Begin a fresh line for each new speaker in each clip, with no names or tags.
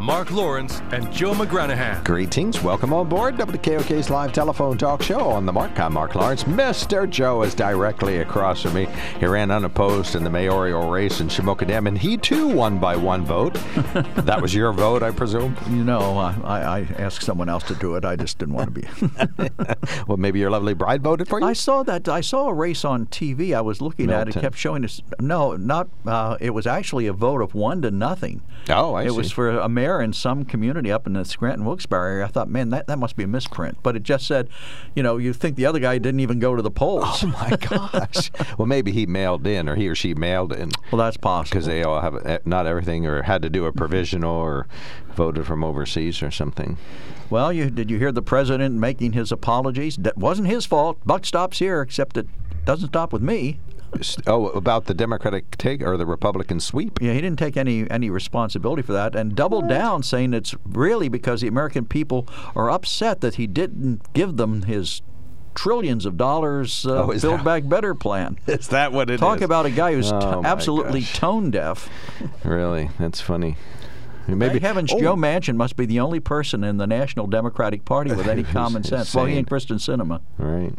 Mark Lawrence and Joe McGranahan.
Greetings. Welcome on board WKOK's live telephone talk show on the Mark. I'm Mark Lawrence. Mr. Joe is directly across from me. He ran unopposed in the mayoral race in Shamokin Dam, and he too won by one vote. that was your vote, I presume?
You know, I, I asked someone else to do it. I just didn't want to be.
well, maybe your lovely bride voted for you?
I saw that. I saw a race on TV. I was looking
Milton.
at it. kept showing us. No, not. Uh, it was actually a vote of one to nothing.
Oh, I
it
see.
It was for a mayor in some community up in the Scranton Wilkes-Barre area. I thought, man, that, that must be a misprint. But it just said, you know, you think the other guy didn't even go to the polls.
Oh my gosh! well, maybe he mailed in, or he or she mailed in,
Well, that's possible.
because they all have eh, not everything, or had to do a provisional, or voted from overseas, or something.
Well, you did you hear the president making his apologies? That wasn't his fault. Buck stops here, except it doesn't stop with me.
Oh, about the Democratic take or the Republican sweep?
Yeah, he didn't take any any responsibility for that, and doubled down, saying it's really because the American people are upset that he didn't give them his trillions of dollars uh,
Oh, is
Build
that-
Back Better plan.
Is that what it
Talk about a guy who's
Oh, my
absolutely
gosh.
tone deaf.
Really, that's funny. Maybe
Thank heavens,
oh,
Joe Manchin must be the only person in the National Democratic Party with any common sense. Well, he and Kyrsten Sinema.
Right.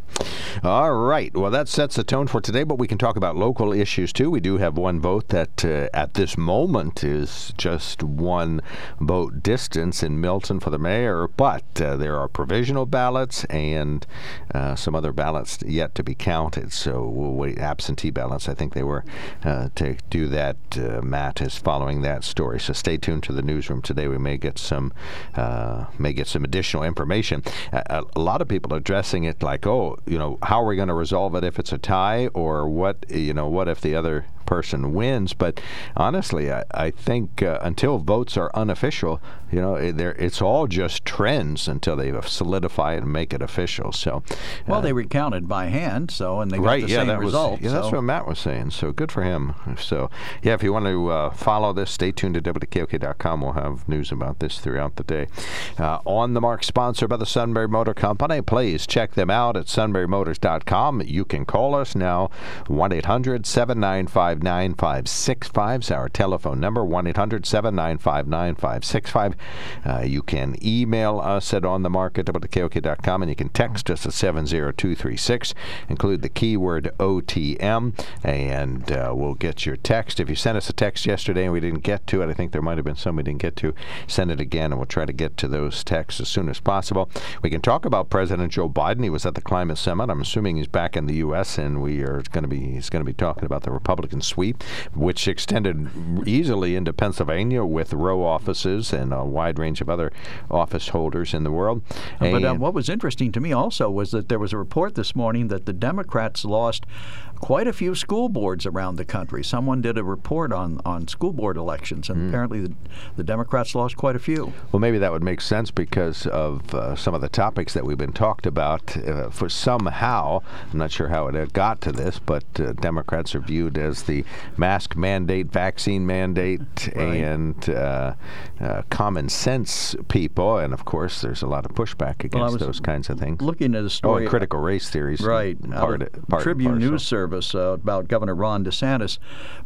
All right. Well, that sets the tone for today, but we can talk about local issues too. We do have one vote that uh, at this moment is just one vote distance in Milton for the mayor, but uh, there are provisional ballots and uh, some other ballots yet to be counted. So we'll wait. Absentee ballots, I think they were uh, to do that. Uh, Matt is following that story. So stay tuned to the newsroom today. We may get some uh, may get some additional information. A, a lot of people are addressing it like, oh, you know, how are we going to resolve it if it's a tie, or what, you know, what if the other person wins? But honestly, I, I think uh, until votes are unofficial, you know, it, it's all just trends until they solidify it and make it official. So,
Well,
uh,
they recounted by hand, so and they got
right,
the
yeah,
same
that
result.
was yeah, that's what Matt was saying. So good for him. So yeah, if you want to uh, follow this, stay tuned to WKOK.com. We'll have news about this throughout the day. Uh, on the mark, sponsored by the Sunbury Motor Company. Please check them out at sunburymotors.com. You can call us now 1 800 795 9565 is our telephone number 1 800 795 9565. Uh, You can email us at onthemark at WKOK.com and you can text us at 70236. Include the keyword OTM and uh, we'll get your text. If you sent us a text yesterday and we didn't get to it, I think there might have been some we didn't get to, send it again and we'll try to get to those texts as soon as possible. We can talk about President Joe Biden. He was at the climate summit. I'm assuming he's back in the U.S. and we are going to be he's going to be talking about the Republican sweep, which extended easily into Pennsylvania with row offices and a wide range of other office holders in the world.
But uh, what was interesting to me also was that there was a report this morning that the Democrats lost quite a few school boards around the country. Someone did a report on, on school board elections, and apparently the, the Democrats lost quite a few.
Well, maybe that would make sense because of uh, some of the topics that we've been talked about. Uh, for somehow, I'm not sure how it uh, got to this, but uh, Democrats are viewed as the mask mandate, vaccine mandate,
Right.
and uh, uh, common sense people. And of course, there's a lot of pushback against
was
those kinds of things.
Looking at a
Oh,
story.
and critical race theories.
Right,
Part,
of
part
Tribune
parcel.
News Service uh, about Governor Ron DeSantis,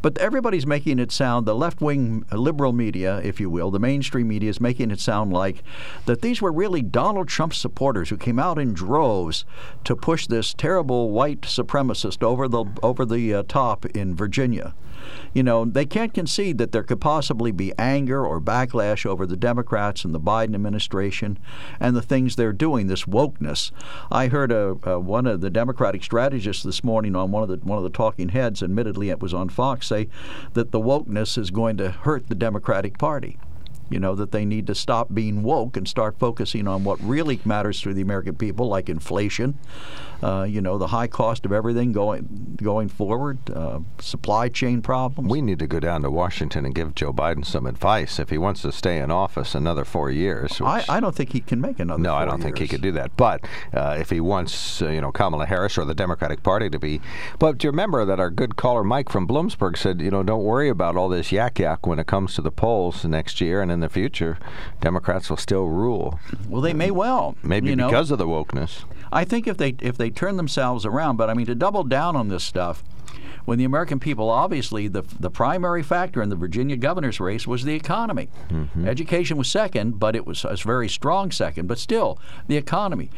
but everybody's making it sound the left-wing uh, liberal media, if you will, the mainstream media is making it sound like that these were really Donald Trump supporters who came out in droves to push this terrible white supremacist over the over the uh, top in Virginia. You know, they can't concede that there could possibly be anger or backlash over the Democrats and the Biden administration and the things they're doing, this wokeness. I heard a, a, one of the Democratic strategists this morning on one of the one of the talking heads, admittedly it was on Fox, say that the wokeness is going to hurt the Democratic Party. You know, that they need to stop being woke and start focusing on what really matters to the American people, like inflation, uh, you know, the high cost of everything going going forward, uh, supply chain problems.
We need to go down to Washington and give Joe Biden some advice if he wants to stay in office another four years.
I, I, don't think he can make another.
No,
I
don't
years.
think he could do that. But uh, if he wants, uh, you know, Kamala Harris or the Democratic Party to be, but do you remember that our good caller Mike from Bloomsburg said, you know, don't worry about all this yak yak when it comes to the polls next year and in the future, Democrats will still rule.
Well, they may well.
Maybe
you know?
because of the wokeness.
I think if they if they turn themselves around, but I mean to double down on this stuff, when the American people obviously the the primary factor in the Virginia governor's race was the economy. Mm-hmm. Education was second, but it was a very strong second, but still the economy.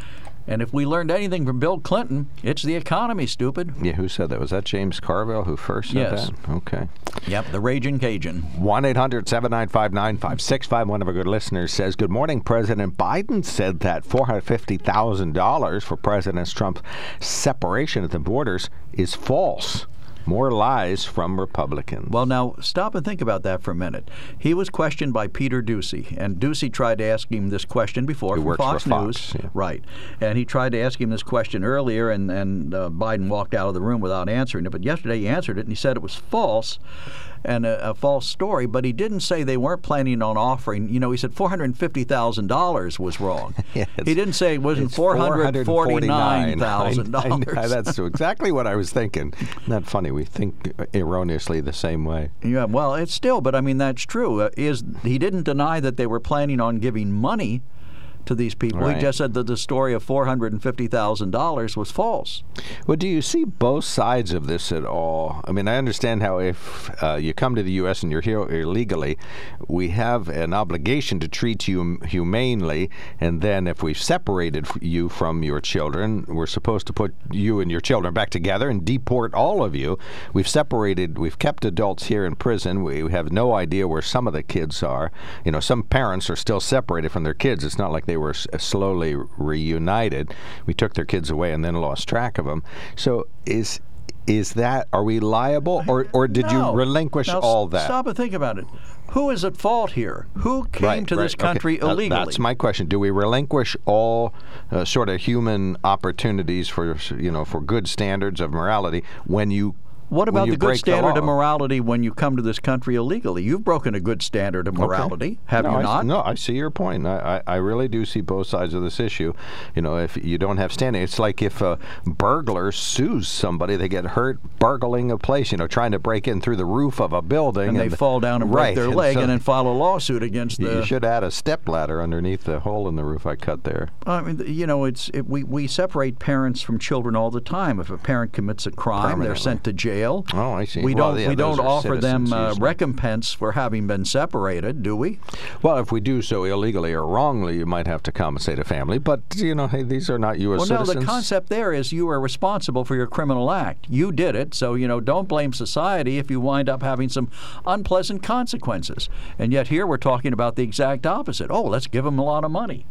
And if we learned anything from Bill Clinton, it's the economy, stupid.
Yeah, who said that? Was that James Carville who first said
yes.
that? Okay.
Yep, the Raging Cajun.
1 800 795 9565. One of our good listeners says, Good morning. President Biden said that $450,000 for President Trump's separation at the borders is false. More lies from Republicans.
Well, now stop and think about that for a minute. He was questioned by Peter Doocy, and Doocy tried to ask him this question before
he
from Fox
News,
Fox,
yeah.
right? And he tried to ask him this question earlier, and and uh, Biden walked out of the room without answering it. But yesterday he answered it, and he said it was false and a, a, false story, but he didn't say they weren't planning on offering. You know, he said four hundred fifty thousand dollars was wrong.
yeah,
he didn't say it wasn't four hundred forty nine thousand dollars.
That's exactly what I was thinking. Isn't funny? We think erroneously the same way.
Yeah, well, it's still, but I mean that's true. Uh, is he didn't deny that they were planning on giving money to these people.
Right.
He just said that the story of $450,000 was false.
Well, do you see both sides of this at all? I mean, I understand how if uh, you come to the U.S. and you're here illegally, we have an obligation to treat you humanely, and then if we've separated you from your children, we're supposed to put you and your children back together and deport all of you. We've separated, we've kept adults here in prison. We have no idea where some of the kids are. You know, some parents are still separated from their kids. It's not like they were slowly reunited. We took their kids away and then lost track of them. So is is that are we liable or or did
no.
you relinquish
now,
all that?
Stop and think about it. Who is at fault here? Who came
right,
to
right,
this country
okay.
illegally?
That's my question. Do we relinquish all uh, sort of human opportunities for you know for good standards of morality when you
what about
the
good standard
the
of morality when you come to this country illegally? You've broken a good standard of morality,
okay.
have
no,
you
I,
not?
No, I see your point. I, I, I, really do see both sides of this issue. You know, if you don't have standing, it's like if a burglar sues somebody, they get hurt burgling a place, you know, trying to break in through the roof of a building.
And,
and
they fall down and break
right,
their
and
leg
so
and then file a lawsuit against the.
You should add a step ladder underneath the hole in the roof I cut there.
I mean, you know, it's it, we, we separate parents from children all the time. If a parent commits a crime, they're sent to jail.
Oh, I see.
We
well,
don't
yeah,
we don't offer them
uh,
recompense for having been separated, do we?
Well, if we do so illegally or wrongly, you might have to compensate a family. But you know, hey, these are not U.S.
well,
citizens.
no, the concept there is you are responsible for your criminal act. You did it, so you know, don't blame society if you wind up having some unpleasant consequences. And yet here we're talking about the exact opposite. Oh, let's give them a lot of money.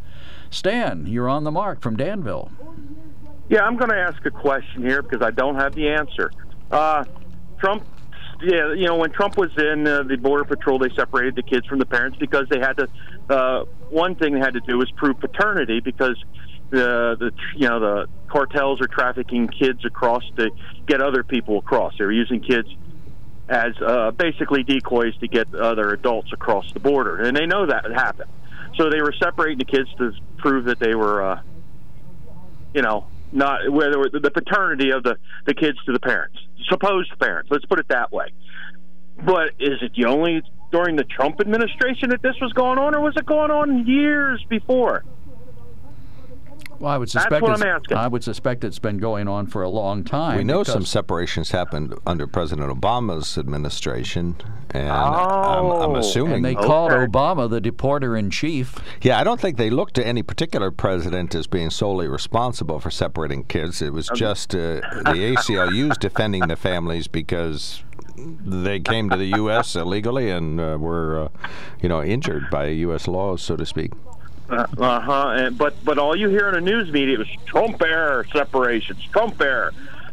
Stan, you're on the mark from Danville.
Yeah, I'm going to ask a question here because I don't have the answer. Uh, Trump, yeah, you know, when Trump was in uh, the Border Patrol, they separated the kids from the parents because they had to. Uh, one thing they had to do was prove paternity because the the you know the cartels are trafficking kids across to get other people across. They were using kids as uh, basically decoys to get other adults across the border, and they know that happened. So they were separating the kids to prove that they were, uh, you know, not where the paternity of the the kids to the parents, supposed parents. Let's put it that way. But is it the only during the Trump administration that this was going on, or was it going on years before?
Well, I would suspect
That's what I'm asking.
I would suspect it's been going on for a long time.
We know some separations happened under President Obama's administration, and I'm,
Oh.
I'm assuming.
And they
Okay.
called Obama the deporter in chief.
yeah, I don't think they looked to any particular president as being solely responsible for separating kids. It was just uh, the ACLU's defending the families because they came to the U.S. illegally and uh, were, uh, you know, injured by U.S. laws, so to speak.
Uh huh. But but all you hear in the news media was Trump era separations. Trump era.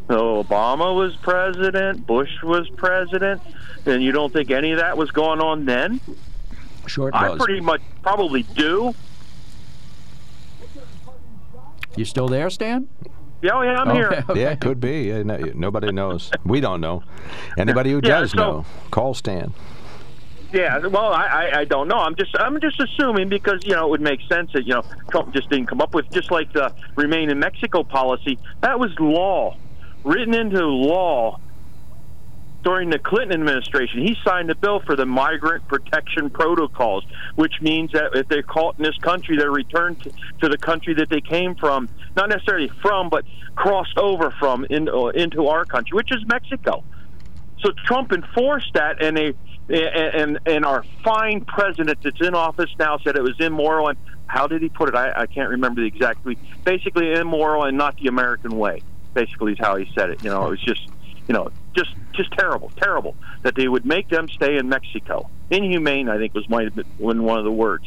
So Obama was president. Bush was president. And you don't think any of that was going on then?
Sure, it
I
was.
pretty much probably do.
You still there, Stan?
Yeah, oh, yeah, I'm here.
Okay, okay.
Yeah, it could be. Nobody knows. We don't know. Anybody who
Yeah,
does
so-
know, call Stan.
Yeah, well, I, I don't know. I'm just I'm just assuming because you know it would make sense that you know Trump just didn't come up with just like the remain in Mexico policy. That was law, written into law during the Clinton administration. He signed the bill for the migrant protection protocols, which means that if they're caught in this country, they're returned to, to the country that they came from, not necessarily from, but crossed over from in, uh, into our country, which is Mexico. So Trump enforced that, and they and and our fine president that's in office now said it was immoral. And how did he put it? I, I can't remember the exact. Basically, immoral and not the American way. Basically, is how he said it. You know, it was just you know just just terrible, terrible that they would make them stay in Mexico. Inhumane, I think, was might have been one of the words.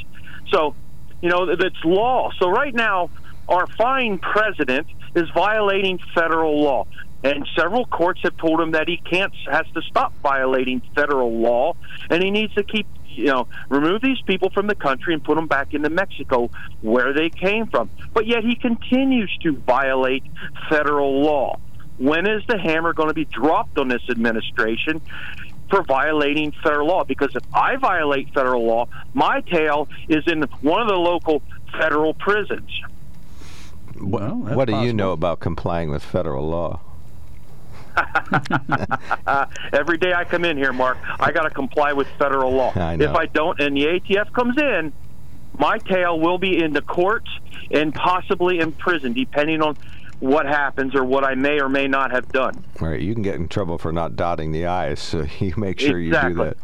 So, you know, that's law. So right now, our fine president is violating federal law. And several courts have told him that he can't has to stop violating federal law, and he needs to keep you know remove these people from the country and put them back into Mexico where they came from. But yet he continues to violate federal law. When is the hammer going to be dropped on this administration? for violating federal law because if I violate federal law, my tail is in one of the local federal prisons.
Well,
what do you know about complying with federal law?
Every day I come in here, Mark, I got to comply with federal law.
I.
If I don't, and the ATF comes in, my tail will be in the courts and possibly in prison, depending on what happens or what I may or may not have done.
All right, you can get in trouble for not dotting the i's, so you make sure you do that.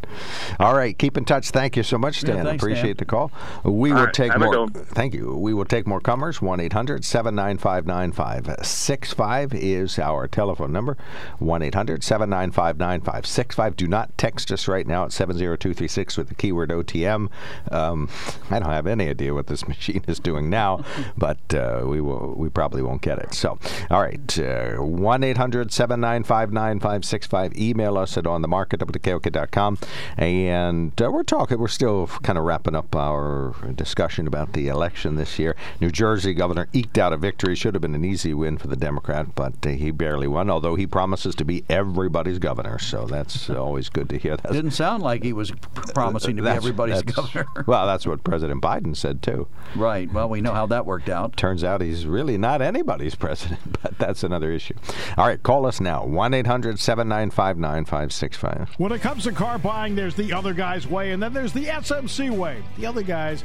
All right, keep in touch. Thank you so much, Stan.
thanks,
Appreciate
Stan.
the call. We
All
will
right,
take more.
good one.
Thank you. We will take more comers. 1 800 795 9565 is our telephone number. 1 800 795 9565. Do not text us right now at 70236 with the keyword OTM. Um, I don't have any idea what this machine is doing now, but uh, we will. We probably won't get it. So, all right, uh, 1 800 795 9565. Email us at onthemarket at WKOK.com. And uh, we're talking, we're still kind of wrapping up our discussion about the election this year. New Jersey governor eked out a victory. Should have been an easy win for the Democrat, but uh, he barely won, although he promises to be everybody's governor. So that's always good to hear. That
Didn't sound like he was promising to be everybody's governor.
well, that's what President Biden said, too.
right. Well, we know how that worked out.
Turns out he's really not anybody's president, but that's another issue. All right, call us now 1 800 795 9565.
When it comes to car buying, there's the other guy's way, and then there's the SMC way. The other guys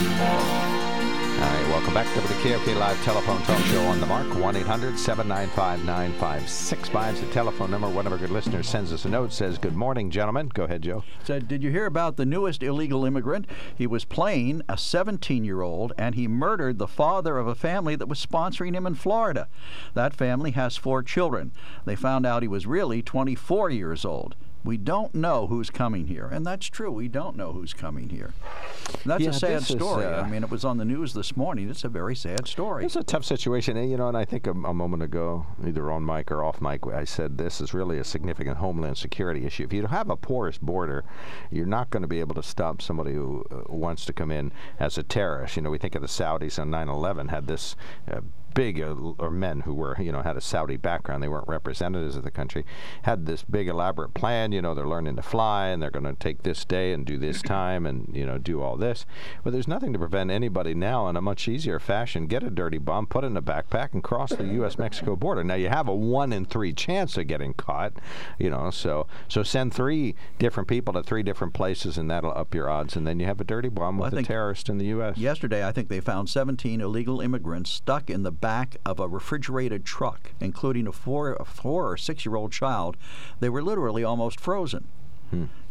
All right, welcome back to the KOK Live Telephone Talk Show on the Mark. 1 800 795 9565 is the telephone number. One of our good listeners sends us a note, says, Good morning, gentlemen. Go ahead, Joe.
Said, did you hear about the newest illegal immigrant? He was playing a 17 year old and he murdered the father of a family that was sponsoring him in Florida. That family has four children. They found out he was really 24 years old. We don't know who's coming here. And that's true. We don't know who's coming here. That's
Yeah,
a sad
this is,
story.
uh,
I mean, it was on the news this morning. It's a very sad story.
It's a tough situation, and, you know, and I think a, a moment ago, either on mic or off mic, I said this is really a significant homeland security issue. If you have a porous border, you're not going to be able to stop somebody who uh, wants to come in as a terrorist. You know, we think of the Saudis on 9/11 had this uh, big, uh, or men who were, you know, had a Saudi background. They weren't representatives of the country. Had this big elaborate plan. You know, they're learning to fly, and they're going to take this day and do this time, and you know, do all this. But there's nothing to prevent anybody now, in a much easier fashion, get a dirty bomb, put it in a backpack, and cross the U.S.-Mexico border. Now you have a one in three chance of getting caught. You know, so so send three different people to three different places, and that'll up your odds. And then you have a dirty bomb
Well,
with a terrorist in the U.S.
Yesterday, I think they found 17 illegal immigrants stuck in the back of a refrigerated truck, including a four, a four or six year old child. They were literally almost frozen.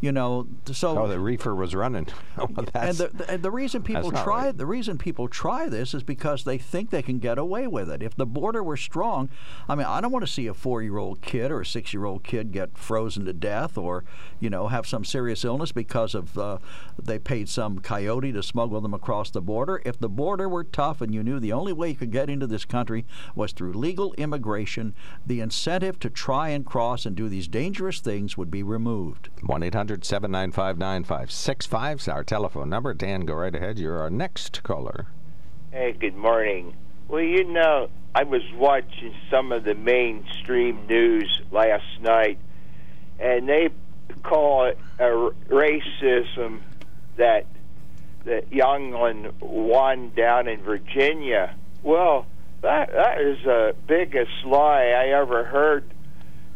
You know, so
Oh, the reefer was running. well,
and the, the, and the reason people try
right.
the reason people try this is because they think they can get away with it. If the border were strong, I mean, I don't want to see a four-year-old kid or a six-year-old kid get frozen to death, or you know, have some serious illness because of uh, they paid some coyote to smuggle them across the border. If the border were tough and you knew the only way you could get into this country was through legal immigration, the incentive to try and cross and do these dangerous things would be removed.
1 800 795 9565 is our telephone number. Dan, go right ahead. You're our next caller.
Hey, good morning. Well, you know, I was watching some of the mainstream news last night, and they call it a racism that that Youngkin won down in Virginia. Well, that that is the biggest lie I ever heard.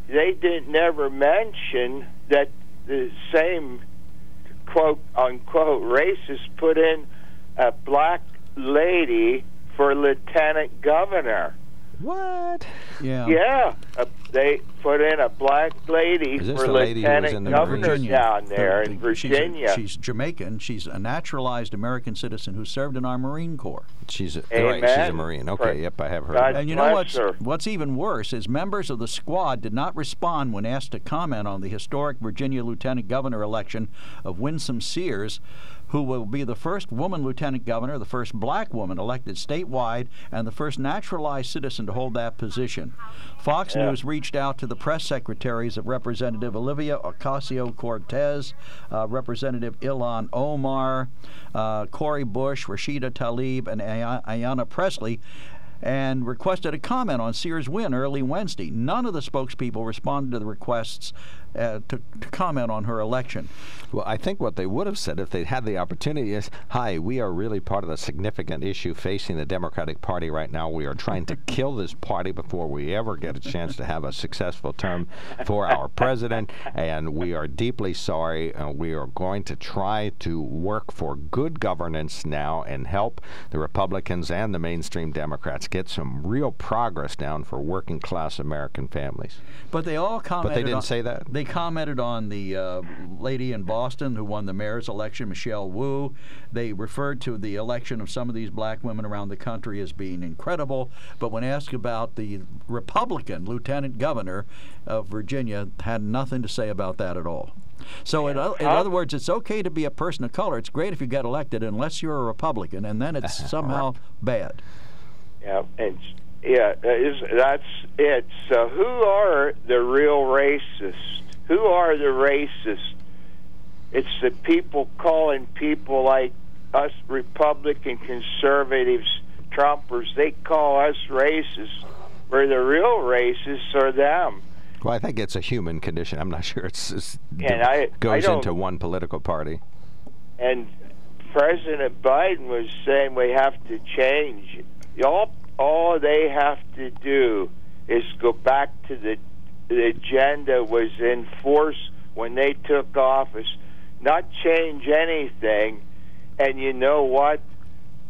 They didn't never mention that the same quote unquote racist put in a black lady for lieutenant governor.
What?
Yeah.
Yeah, uh, they put in a black lady
Is this
for
the lady
lieutenant
in the
governor
Virginia?
down there
The-
in
the- she's a-
Virginia.
She's, Jamaican. She's a naturalized American citizen who served in our Marine Corps.
She's a, right, she's a Marine. Okay,
Right.
yep, I have heard.
God.
And you know what's
her.
what's even worse is members of the squad did not respond when asked to comment on the historic Virginia Lieutenant Governor election of Winsome Sears, who will be the first woman lieutenant governor, the first black woman elected statewide, and the first naturalized citizen to hold that position. Fox
Yeah.
News reached out to the press secretaries of Representative Olivia Ocasio Cortez, uh, Representative Ilhan Omar, uh, Cori Bush, Rashida Tlaib, and Ayanna Pressley and requested a comment on Sears' win early Wednesday. None of the spokespeople responded to the requests uh, to, to comment on her election.
Well, I think what they would have said if they'd had the opportunity is, "Hi, we are really part of the significant issue facing the Democratic Party right now. We are trying to kill this party before we ever get a chance to have a successful term for our president, and we are deeply sorry. Uh, we are going to try to work for good governance now and help the Republicans and the mainstream Democrats get some real progress down for working class American families."
But they all commented.
But they didn't
on,
say that?
They commented on the uh, lady in Boston who won the mayor's election, Michelle Wu. They referred to the election of some of these black women around the country as being incredible. But when asked about the Republican lieutenant governor of Virginia, had nothing to say about that at all. So, in, o- in other words, it's okay to be a person of color. It's great if you get elected, unless you're a Republican, and then it's somehow bad.
Yeah, and yeah, is, that's it. So, who are the real racists? Who are the racists? It's the people calling people like us Republican conservatives, Trumpers. They call us racist. Where the real racists are them.
Well, I think it's a human condition. I'm not sure it's, it's
And I- I
goes
don't-
into one political party.
And President Biden was saying we have to change. All all they have to do is go back to the agenda was in force when they took office, not change anything. And you know what?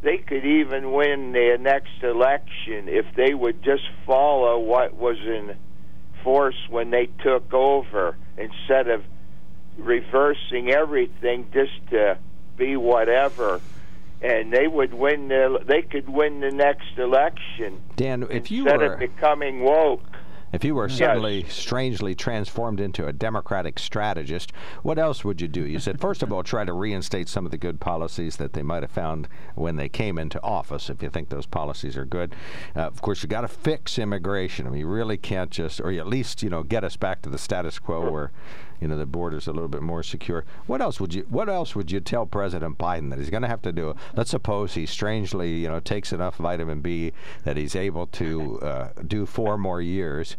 They could even win the next election if they would just follow what was in force when they took over instead of reversing everything just to be whatever and they would win the they could win the next election
Dan, if you
instead
were
of becoming woke
if you were suddenly strangely transformed into a Democratic strategist, what else would you do? You said first of all try to reinstate some of the good policies that they might have found when they came into office. If you think those policies are good, uh, of course you got to fix immigration. I mean, you really can't just, or at least you know get us back to the status quo where. You know the border's a little bit more secure. What else would you What else would you tell President Biden that he's going to have to do? Let's suppose he strangely you know takes enough vitamin B that he's able to uh, do four more years.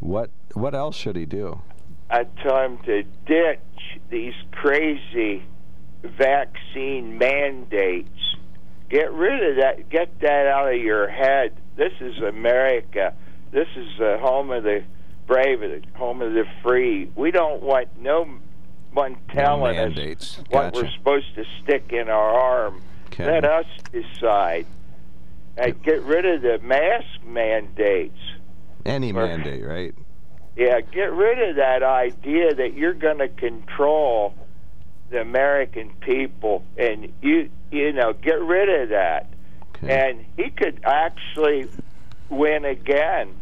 What What else should he do?
I tell him to ditch these crazy vaccine mandates. Get rid of that. Get that out of your head. This is America. This is the home of the brave, the home of the free. We don't want no one telling
no mandates.
us
gotcha.
what we're supposed to stick in our arm.
Okay.
Let us decide. And get rid of the mask mandates.
Any
or-
mandate, right?
Yeah, get rid of that idea that you're going to control the American people, and you you know get rid of that.
Okay.
And he could actually win again,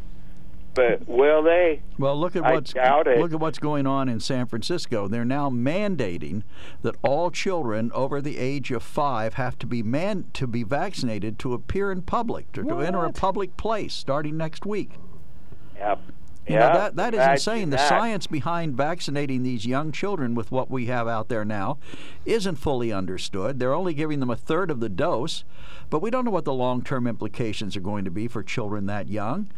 but will they?
Well, look at what's look at what's going on in San Francisco. They're now mandating that all children over the age of five have to be man to be vaccinated to appear in public to, to enter a public place starting next week.
Yep.
You
Yeah,
know that that is
imagine
insane. The science behind vaccinating these young children with what we have out there now isn't fully understood. They're only giving them a third of the dose, but we don't know what the long-term implications are going to be for children that young.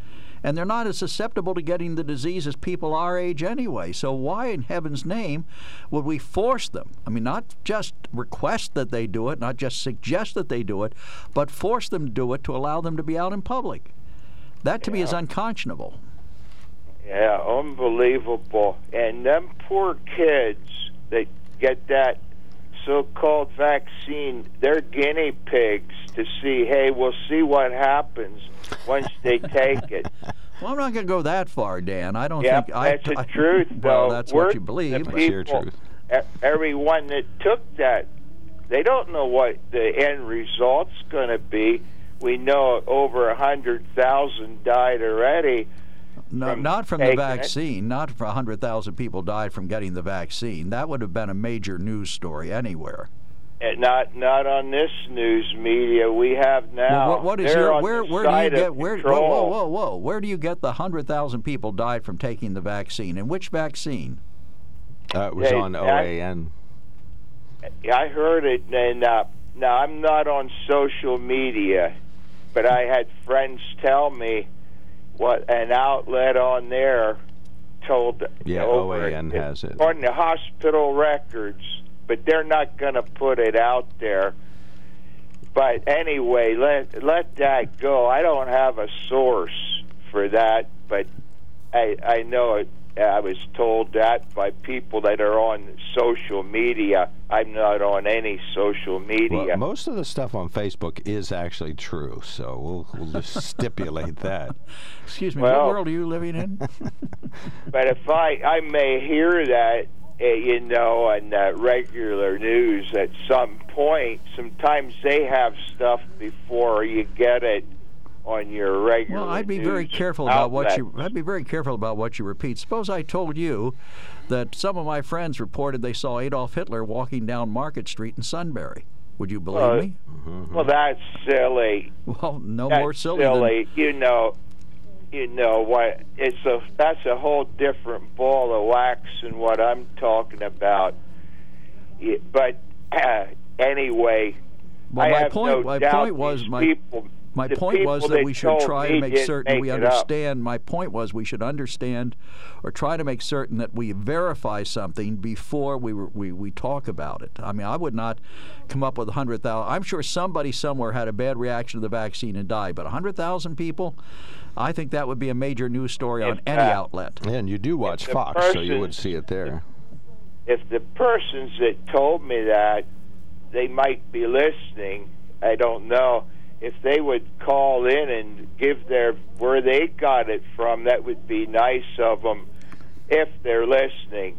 And they're not as susceptible to getting the disease as people our age anyway. So why in heaven's name would we force them? I mean, not just request that they do it, not just suggest that they do it, but force them to do it to allow them to be out in public. That to me is unconscionable.
Yeah, unbelievable. And them poor kids that get that so-called vaccine, they're guinea pigs to see. Hey, we'll see what happens once they take it.
Well, I'm not going to go that far, Dan. I don't
Yep,
think I.
that's the
I-
truth,
Well,
though.
that's
We're
what you believe.
the
but-
That's your
people-
truth.
Everyone that took that, they don't know what the end result's going to be. We know over a hundred thousand died already.
No,
from
not from the
taking it.
vaccine. Not for 100,000 people died from getting the vaccine. That would have been a major news story anywhere.
And not not on this news media we have now.
Well, what, what is your where where do you get where whoa, whoa whoa whoa where do you get the 100,000 people died from taking the vaccine and which vaccine?
Uh, it was
Hey,
on
I-
OAN.
I heard it, and uh, now I'm not on social media, but I had friends tell me what an outlet on there told.
Yeah, OAN has it.
on the hospital records, but they're not going to put it out there. But anyway, let let that go. I don't have a source for that, but I I know it. I was told that by people that are on social media. I'm not on any social media.
Well, most of the stuff on Facebook is actually true, so we'll, we'll just stipulate that.
Excuse me,
Well-
what world are you living in?
But if I I may hear that, uh, you know, on uh, regular news at some point, sometimes they have stuff before you get it on your regular.
Well, I'd be very careful about what you. I'd be very careful about what you repeat. Suppose I told you that some of my friends reported they saw Adolf Hitler walking down Market Street in Sunbury. Would you believe
Well,
me?
Well, that's silly.
Well, no
that's
more silly, than.
You know, you know what? It's a that's a whole different ball of wax than what I'm talking about. But uh, anyway,
Well,
I
my
have
point.
no
my
doubt
point was my
people.
My point was that we should try
me
to make
didn't
certain we
make it up.
understand. My point was we should understand, or try to make certain that we verify something before we we we talk about it. I mean, I would not come up with a hundred thousand. I'm sure somebody somewhere had a bad reaction to the vaccine and died, but a hundred thousand people. I think that would be a major news story on any
fact-
outlet.
And you do watch
the
Fox, so you would see it there.
if the persons that told me that they might be listening i don't know if they would call in and give their where they got it from that would be nice of them if they're listening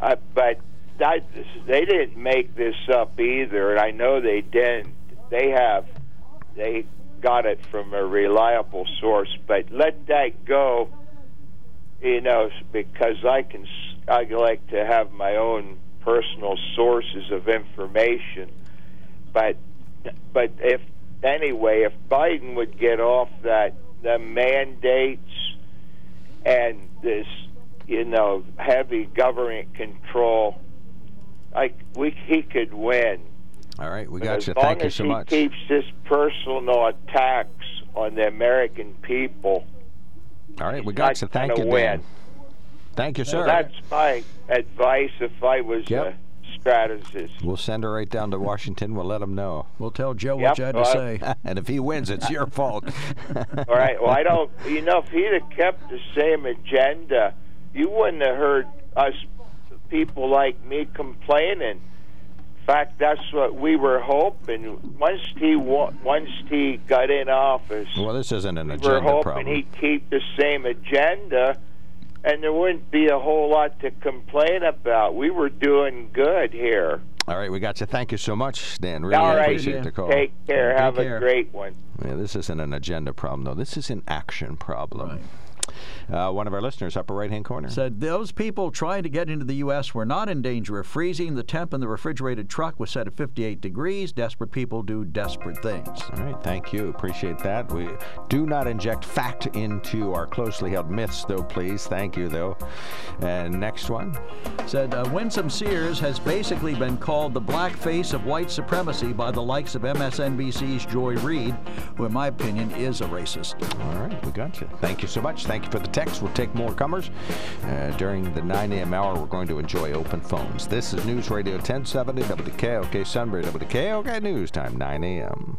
uh, but that, they didn't make this up either and i know they didn't they have they got it from a reliable source but let that go you know, because I can, I like to have my own personal sources of information. But, but if anyway, if Biden would get off that the mandates and this you know, heavy government control, like we he could win.
All right, we got
as
you. Thank you
as
so
he
much.
keeps this personal attacks on the American people,
All right, we got you. Thank
gonna
you,
win.
Dan. Thank you,
So
sir.
that's my advice if I was
Yep.
a strategist.
We'll send her right down to Washington. We'll let him know.
We'll tell Joe
Yep,
what you had to say.
and if he wins, it's your fault.
All right. Well, I don't. You know, if he'd have kept the same agenda, you wouldn't have heard us people like me complaining. In fact, that's what we were hoping. Once he once he got in office,
Well, this isn't an
we were
agenda
hoping
problem.
he'd keep the same agenda, and there wouldn't be a whole lot to complain about. We were doing good here.
All right, we got you. Thank you so much, Dan. Really
All right.
appreciate the call.
Take care. Have
care.
a great one.
Yeah, this isn't an agenda problem, though. This is an action problem. Uh, one of our listeners, upper right hand corner.
Said those people trying to get into the U.S. were not in danger of freezing. The temp in the refrigerated truck was set at 58 degrees. Desperate people do desperate things.
All right, thank you. Appreciate that. We do not inject fact into our closely held myths, though, please. Thank you, though. And next one.
Said uh, Winsome Sears has basically been called the black face of white supremacy by the likes of MSNBC's Joy Reid, who, in my opinion, is a racist.
All right, we got you. Thank you so much. Thank you for the text. We'll take more comers. Uh, during the 9 a.m. hour, we're going to enjoy open phones. This is News Radio 1070 WKOK Sunbury WKOK News Time 9 a.m.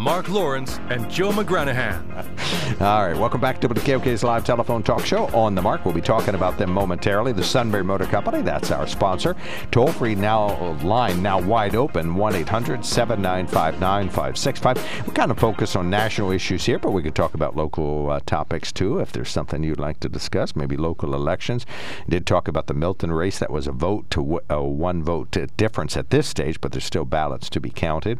Mark Lawrence and Joe McGranahan.
All right, welcome back to WKOK's live telephone talk show on the mark. We'll be talking about them momentarily. The Sunbury Motor Company, that's our sponsor. Toll free now line now wide open 1 800 795 9565. We kind of focus on national issues here, but we could talk about local uh, topics too if there's something you'd like to discuss, maybe local elections. Did talk about the Milton race. That was a vote to w- a one vote difference at this stage, but there's still ballots to be counted.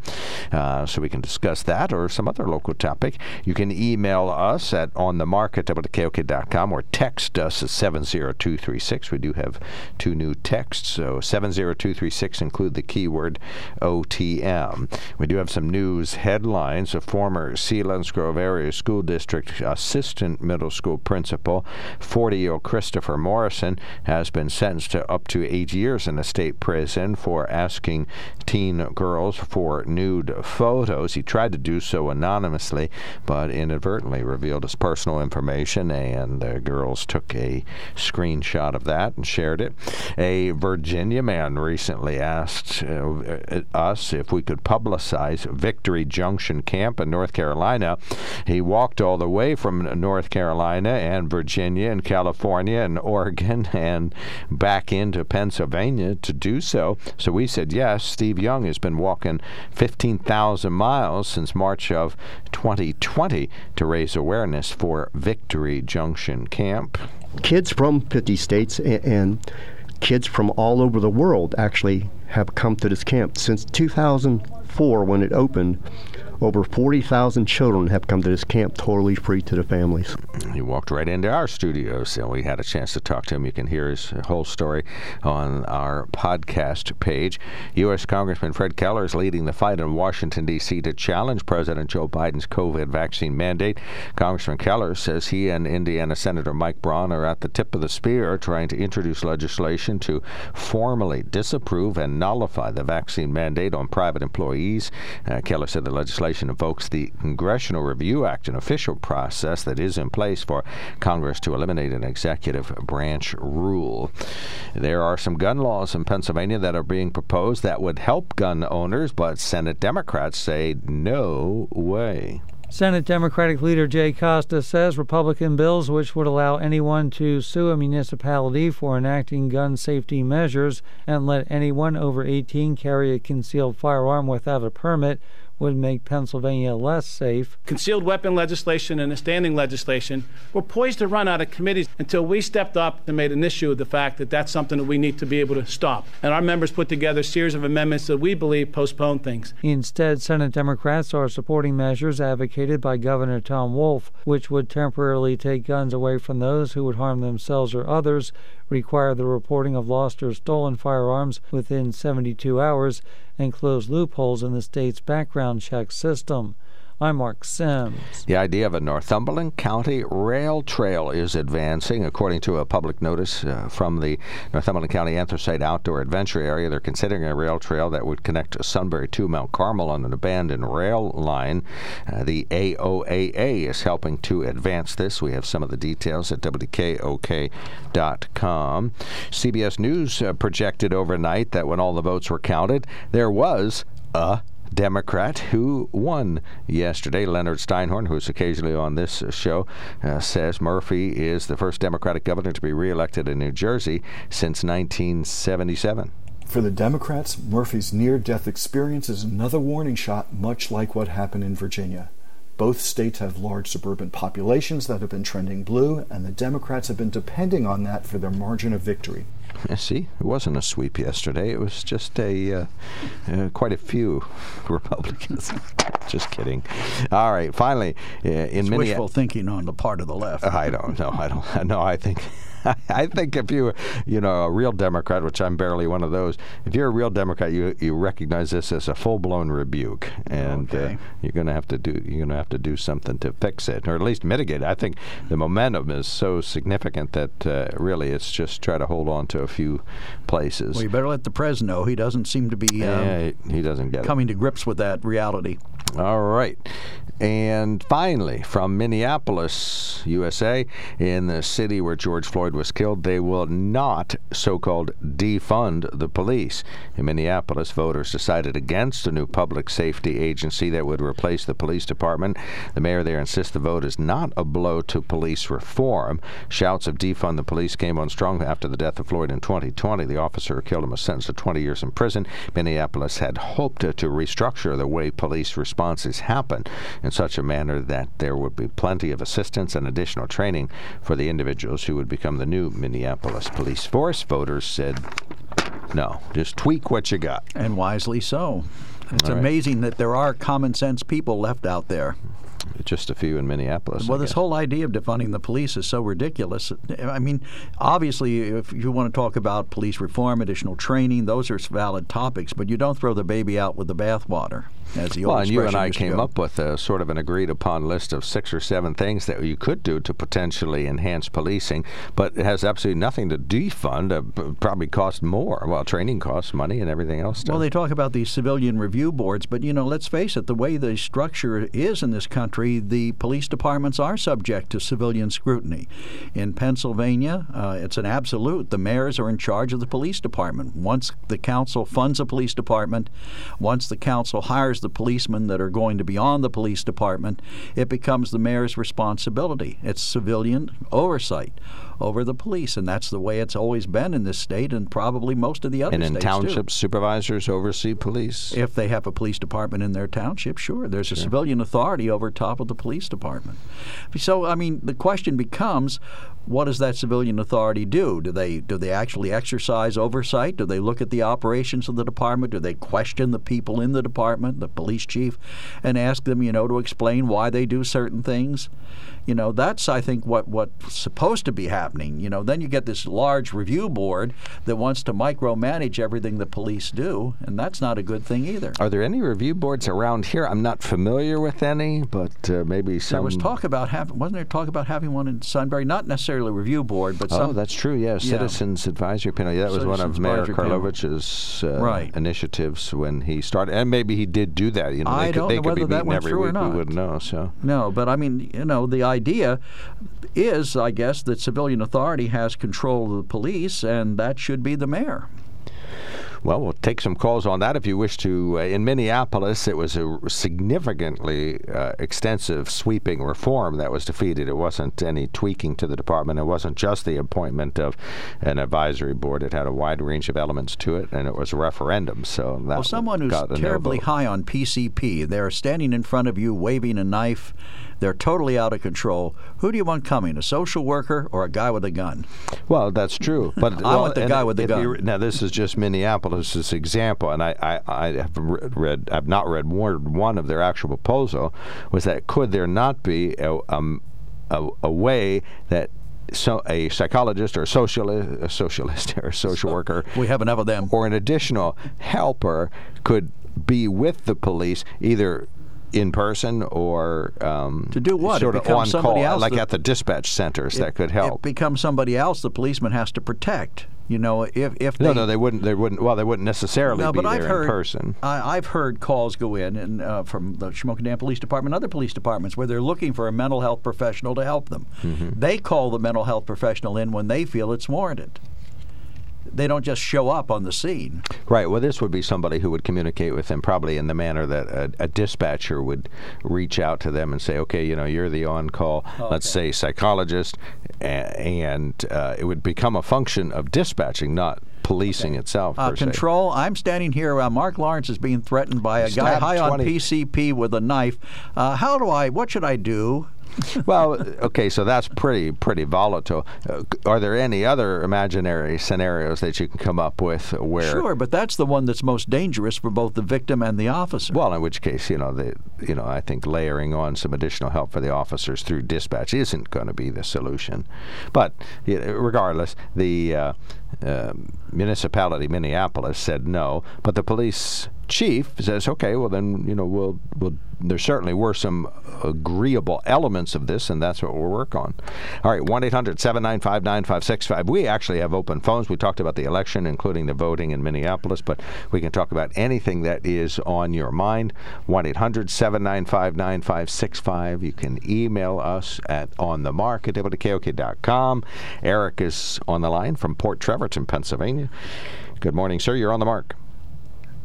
Uh, so we can discuss that or some other local topic. You can email us at onthemark at WKOK.com or text us at 70236. We do have two new texts, so 70236 include the keyword OTM. We do have some news headlines. A former Selinsgrove Area School District assistant middle school principal, 40 year old Christopher Morrison, has been sentenced to up to eight years in a state prison for asking teen girls for nude photos. He tried to do so anonymously, but inadvertently revealed his personal information, and the girls took a screenshot of that and shared it. A Virginia man recently asked uh, us if we could publicize Victory Junction Camp in North Carolina. He walked all the way from North Carolina and Virginia and California and Oregon and back into Pennsylvania to do so. So we said yes. Steve Young has been walking 15,000 miles since March of 2020 to raise awareness for Victory Junction Camp.
kids from 50 states and, and kids from all over the world actually have come to this camp since 2004 when it opened over 40,000 children have come to this camp totally free to the families
He walked right into our studios, and we had a chance to talk to him. You can hear his whole story on our podcast page. U.S. Congressman Fred Keller is leading the fight in Washington, D.C. to challenge President Joe Biden's COVID vaccine mandate. Congressman Keller says he and Indiana Senator Mike Braun are at the tip of the spear trying to introduce legislation to formally disapprove and nullify the vaccine mandate on private employees. Uh, Keller said the legislation invokes the Congressional Review Act, an official process that is in place for Congress to eliminate an executive branch rule. There are some gun laws in Pennsylvania that are being proposed that would help gun owners, but Senate Democrats say no way.
Senate Democratic leader Jay Costa says Republican bills which would allow anyone to sue a municipality for enacting gun safety measures and let anyone over 18 carry a concealed firearm without a permit would make Pennsylvania less safe.
Concealed weapon legislation and the standing legislation were poised to run out of committees until we stepped up and made an issue of the fact that that's something that we need to be able to stop. And our members put together a series of amendments that we believe postpone things.
Instead, Senate Democrats are supporting measures advocated by Governor Tom Wolf, which would temporarily take guns away from those who would harm themselves or others, require the reporting of lost or stolen firearms within 72 hours, and close loopholes in the state's background check system. I'm Mark Sims.
The idea of a Northumberland County rail trail is advancing. According to a public notice uh, from the Northumberland County Anthracite Outdoor Adventure Area, they're considering a rail trail that would connect Sunbury to Mount Carmel on an abandoned rail line. Uh, the AOAA is helping to advance this. We have some of the details at WKOK.com. CBS News uh, projected overnight that when all the votes were counted, there was a Democrat who won yesterday. Leonard Steinhorn, who's occasionally on this show, uh, says Murphy is the first Democratic governor to be reelected in New Jersey since 1977.
For the Democrats, Murphy's near death experience is another warning shot, much like what happened in Virginia. Both states have large suburban populations that have been trending blue, and the Democrats have been depending on that for their margin of victory.
See, it wasn't a sweep yesterday. It was just a uh, uh, quite a few Republicans. just kidding. All right, finally, uh, in
it's wishful thinking on the part of the left.
I don't know. I don't. No, I think I think if you, you know, a real Democrat, which I'm barely one of those, if you're a real Democrat, you you recognize this as a full-blown rebuke, and uh, okay. uh, you're going to have to do you're going to have to do something to fix it, or at least mitigate. it. I think the momentum is so significant that uh, really it's just try to hold on to a few places.
Well, you better let the president know. He doesn't seem to be. Um,
yeah, he doesn't get
coming
it.
to grips with that reality.
All right. And finally, from Minneapolis, USA, in the city where George Floyd was killed, they will not so called defund the police. In Minneapolis, voters decided against a new public safety agency that would replace the police department. The mayor there insists the vote is not a blow to police reform. Shouts of defund the police came on strong after the death of Floyd in 2020. The officer who killed him was sentenced to 20 years in prison. Minneapolis had hoped to, restructure the way police responses happen in such a manner that there would be plenty of assistance and additional training for the individuals who would become the new Minneapolis police force. Voters said, no, just tweak what you got.
And wisely so. It's All amazing that there are common sense people left out there.
Just a few in Minneapolis.
Well, this whole idea of defunding the police is so ridiculous. I mean, obviously, if you want to talk about police reform, additional training, those are valid topics, but you don't throw the baby out with the bathwater as the
well,
and
you and I came up with a sort of an agreed upon list of six or seven things that you could do to potentially enhance policing, but it has absolutely nothing to defund. Uh, probably cost more. Well, training costs money and everything else. Does.
Well, they talk about these civilian review boards, but you know, let's face it, the way the structure is in this country, the police departments are subject to civilian scrutiny. In Pennsylvania, uh, it's an absolute. The mayors are in charge of the police department. Once the council funds a police department, once the council hires the policemen that are going to be on the police department, it becomes the mayor's responsibility. It's civilian oversight over the police, and that's the way it's always been in this state and probably most of the other
and in townships,
too.
supervisors oversee police?
If they have a police department in their township, sure. There's sure. a civilian authority over top of the police department. So, I mean, the question becomes what does that civilian authority do? Do they do they actually exercise oversight? Do they look at the operations of the department? Do they question the people in the department, the police chief, and ask them, you know, to explain why they do certain things? You know, that's I think what what's supposed to be happening. You know, then you get this large review board that wants to micromanage everything the police do, and that's not a good thing either.
Are there any review boards around here? I'm not familiar with any, but uh, maybe some.
There was talk about having wasn't there talk about having one in Sunbury? Not necessarily a review board, but some,
oh, that's true. Yeah, Citizens Advisory Panel. Yeah, that was one of Mayor Karlovich's uh,
right.
initiatives when he started, and maybe he did do that. You know,
I
they
don't
could, they
know
could
whether
be
that went
every week.
not.
We wouldn't know. So
no, but I mean, you know, the idea is, I guess, that civilian authority has control of the police, and that should be the mayor.
Well, we'll take some calls on that if you wish to. Uh, in Minneapolis, it was a significantly uh, extensive, sweeping reform that was defeated. It wasn't any tweaking to the department. It wasn't just the appointment of an advisory board. It had a wide range of elements to it, and it was a referendum. So that
well, someone who's
a no
terribly high on PCP, they're standing in front of you waving a knife. They're totally out of control. Who do you want coming, a social worker or a guy with a gun?
Well, that's true. But
I
well,
want the guy with the gun.
you- now, this is just Minneapolis' example, and I, I, I have read, I've not read word one of their actual proposal. Was that could there not be a, um, a, a way that so a psychologist or a socialist, a socialist or a social worker,
We have enough of them.
or an additional helper could be with the police either in person or um,
To do what? It
Sort of on
somebody
call,
else
like
that-
at the dispatch centers that could help.
It becomes somebody else the policeman has to protect. You know, if if
No,
they,
no, they wouldn't. They wouldn't. Well, they wouldn't necessarily
No,
be
but I've
there
heard,
in person.
I, I've heard calls go in and uh, from the Shamokin Dam Police Department, other police departments, where they're looking for a mental health professional to help them.
Mm-hmm.
They call the mental health professional in when they feel it's warranted. They don't just show up on the scene.
Right. Well, this would be somebody who would communicate with them probably in the manner that a, a dispatcher would reach out to them and say, "Okay, you know, you're the on-call, let's say psychologist," and uh, it would become a function of dispatching, not policing itself.
Uh,
per se.
control. I'm standing here. Uh, Mark Lawrence is being threatened by a guy high on PCP with a knife. Uh, how do I? What should I do?
well, okay, so that's pretty pretty volatile. Uh, are there any other imaginary scenarios that you can come up with where?
Sure, but that's the one that's most dangerous for both the victim and the officer.
Well, in which case, you know, the you know, I think layering on some additional help for the officers through dispatch isn't going to be the solution. But you know, regardless, the uh, uh, municipality, Minneapolis, said no. But the police chief says, okay, well then, you know, we'll we'll. There certainly were some agreeable elements of this, and that's what we'll work on. All right, one 795 9565 We actually have open phones. We talked about the election, including the voting in Minneapolis, but we can talk about anything that is on your mind. 1 800 795 9565. You can email us at onthemark at WKOK.com. Eric is on the line from Port Trevorton, Pennsylvania. Good morning, sir. You're on the mark.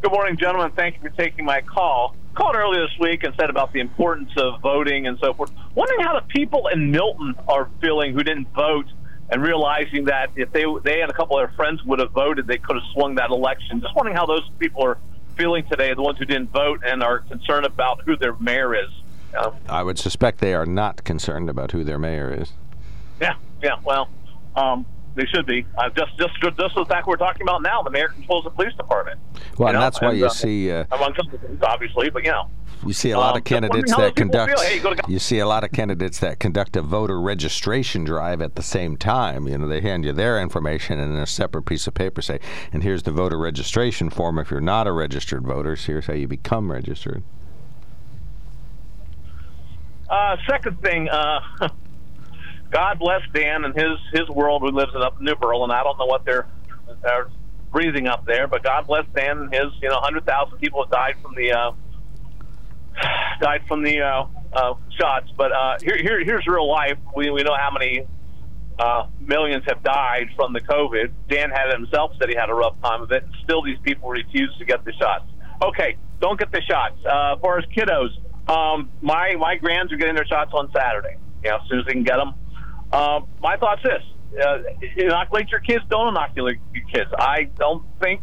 Good morning, gentlemen. Thank you for taking my call. Called earlier this week and said about the importance of voting and so forth. Wondering how the people in Milton are feeling who didn't vote and realizing that if they they and a couple of their friends would have voted, they could have swung that election. Just wondering how those people are feeling today, the ones who didn't vote and are concerned about who their mayor is. Um,
I would suspect they are not concerned about who their mayor is.
yeah, yeah. Well, um, they should be. Uh, just just just the fact we're talking about now, the mayor controls the police department.
Well,
you
and
know,
that's why you
uh,
see uh,
among other things, obviously, but you know.
you see a lot
Um,
of candidates
how
that conduct.
Hey, go
you see a lot of candidates that conduct a voter registration drive at the same time. You know, they hand you their information and in a separate piece of paper say, and here's the voter registration form. If you're not a registered voter, so here's how you become registered.
Uh, second thing, uh, God bless Dan and his his world who lives up in New Berlin. I don't know what they're they're breathing up there, but God bless Dan and his you know hundred thousand people have died from the uh, died from the uh, uh, shots. But uh, here, here here's real life. We we know how many uh, millions have died from the COVID. Dan had himself said he had a rough time of it. Still, these people refuse to get the shots. Okay, don't get the shots. Uh, as far as kiddos, um, my my grands are getting their shots on Saturday. You know, as soon as they can get them. Um, my thoughts this: uh, inoculate your kids. Don't inoculate your kids. I don't think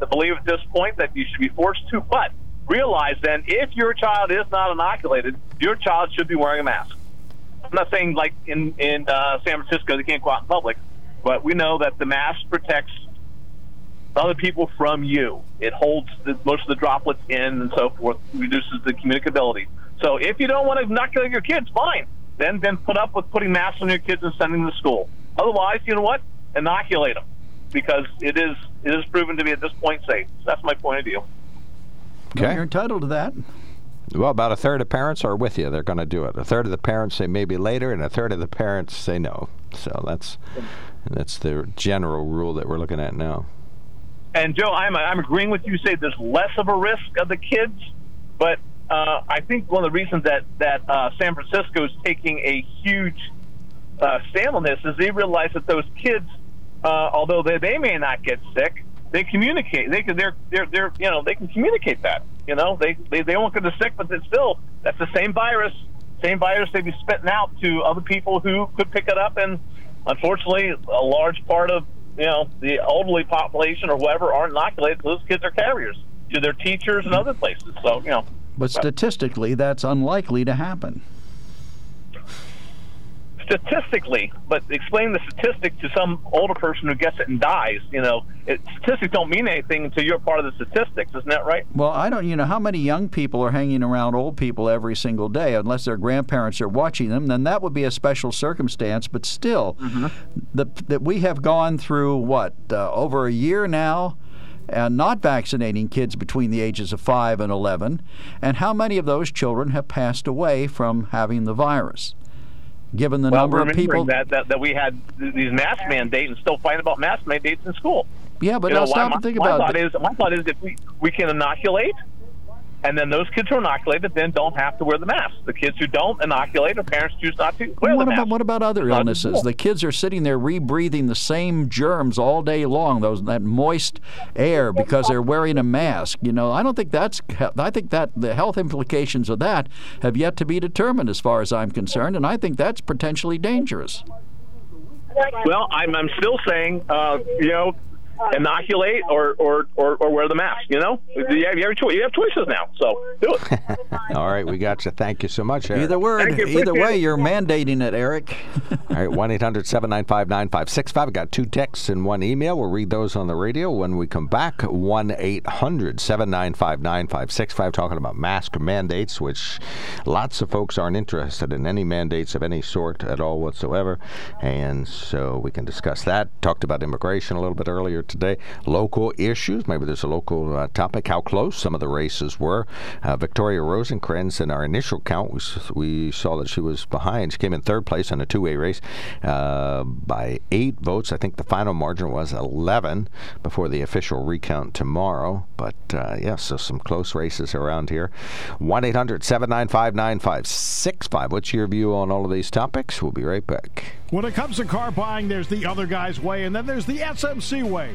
to believe at this point that you should be forced to, but realize then if your child is not inoculated, your child should be wearing a mask. I'm not saying like in in uh, San Francisco they can't go out in public, but we know that the mask protects other people from you. It holds the, most of the droplets in and so forth, reduces the communicability. So if you don't want to inoculate your kids, fine. Then then put up with putting masks on your kids and sending them to school. Otherwise, you know what? Inoculate them because it is it is proven to be at this point safe. So that's my point of view.
Well, You're entitled to that.
Well, about a third of parents are with you. They're going to do it. A third of the parents say maybe later, and a third of the parents say no. So that's that's the general rule that we're looking at now.
And Joe, I'm I'm agreeing with you. Say there's less of a risk of the kids, but uh, I think one of the reasons that that uh, San Francisco is taking a huge uh, stand on this is they realize that those kids, uh, although they, they may not get sick, they communicate. They can they're they're they're you know they can communicate that. You know they they they won't get the sick, but it's still that's the same virus, same virus they'd be spitting out to other people who could pick it up, and unfortunately, a large part of you know the elderly population or whoever aren't inoculated. Those kids are carriers to their teachers and other places. So you know.
But statistically, that's unlikely to happen
statistically, but explain the statistic to some older person who gets it and dies. You know, it, statistics don't mean anything until you're part of the statistics. Isn't that right?
Well, I don't. You know, how many young people are hanging around old people every single day? Unless their grandparents are watching them, then that would be a special circumstance. But still, mm-hmm. that we have gone through what uh, over a year now and not vaccinating kids between the ages of 5 and 11, and how many of those children have passed away from having the virus? given the
well,
number of people
that, that, that we had these mask mandates and still fighting about mask mandates in school.
Yeah, but
you
now
know,
stop
my,
and think
my
about
thought it. Is, my thought is if we, we can inoculate and then those kids who are inoculated then don't have to wear the mask. The kids who don't inoculate, their parents choose not to wear
what
the
about,
mask.
What about other illnesses? The kids are sitting there rebreathing the same germs all day long, those that moist air because they're wearing a mask. You know, I don't think that's. I think that the health implications of that have yet to be determined, as far as I'm concerned, and I think that's potentially dangerous.
Well, I'm, I'm still saying, uh, you know, inoculate or, or, or, or, wear the mask. You know, you have, you have, you have choices now, so do it.
All right, we got you. Thank you so much. Eric.
Either word, either way, you're mandating it, Eric.
All right, one 800 got two texts and one email. We'll read those on the radio when we come back. One 800 talking about mask mandates, which lots of folks aren't interested in any mandates of any sort at all whatsoever, and so we can discuss that. Talked about immigration a little bit earlier today. Local issues, maybe there's a local uh, topic, how close some of the races were. Uh, Victoria Rosencrans, in our initial count, we, we saw that she was behind. She came in third place in a two way race uh, by eight votes. I think the final margin was 11 before the official recount tomorrow. But uh, yeah, so some close races around here. 1 800 795 9565. What's your view on all of these topics? We'll be right back.
When it comes to car buying, there's the other guy's way, and then there's the SMC way.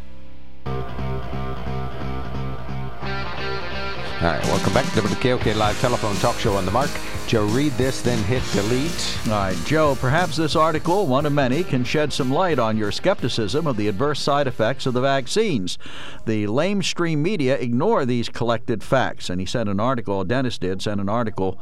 All right, welcome back to the KOK Live Telephone Talk Show on the Mark. Joe, read this, then hit delete.
All right, Joe, perhaps this article, one of many, can shed some light on your skepticism of the adverse side effects of the vaccines. The lamestream media ignore these collected facts. And he sent an article, a dentist did, sent an article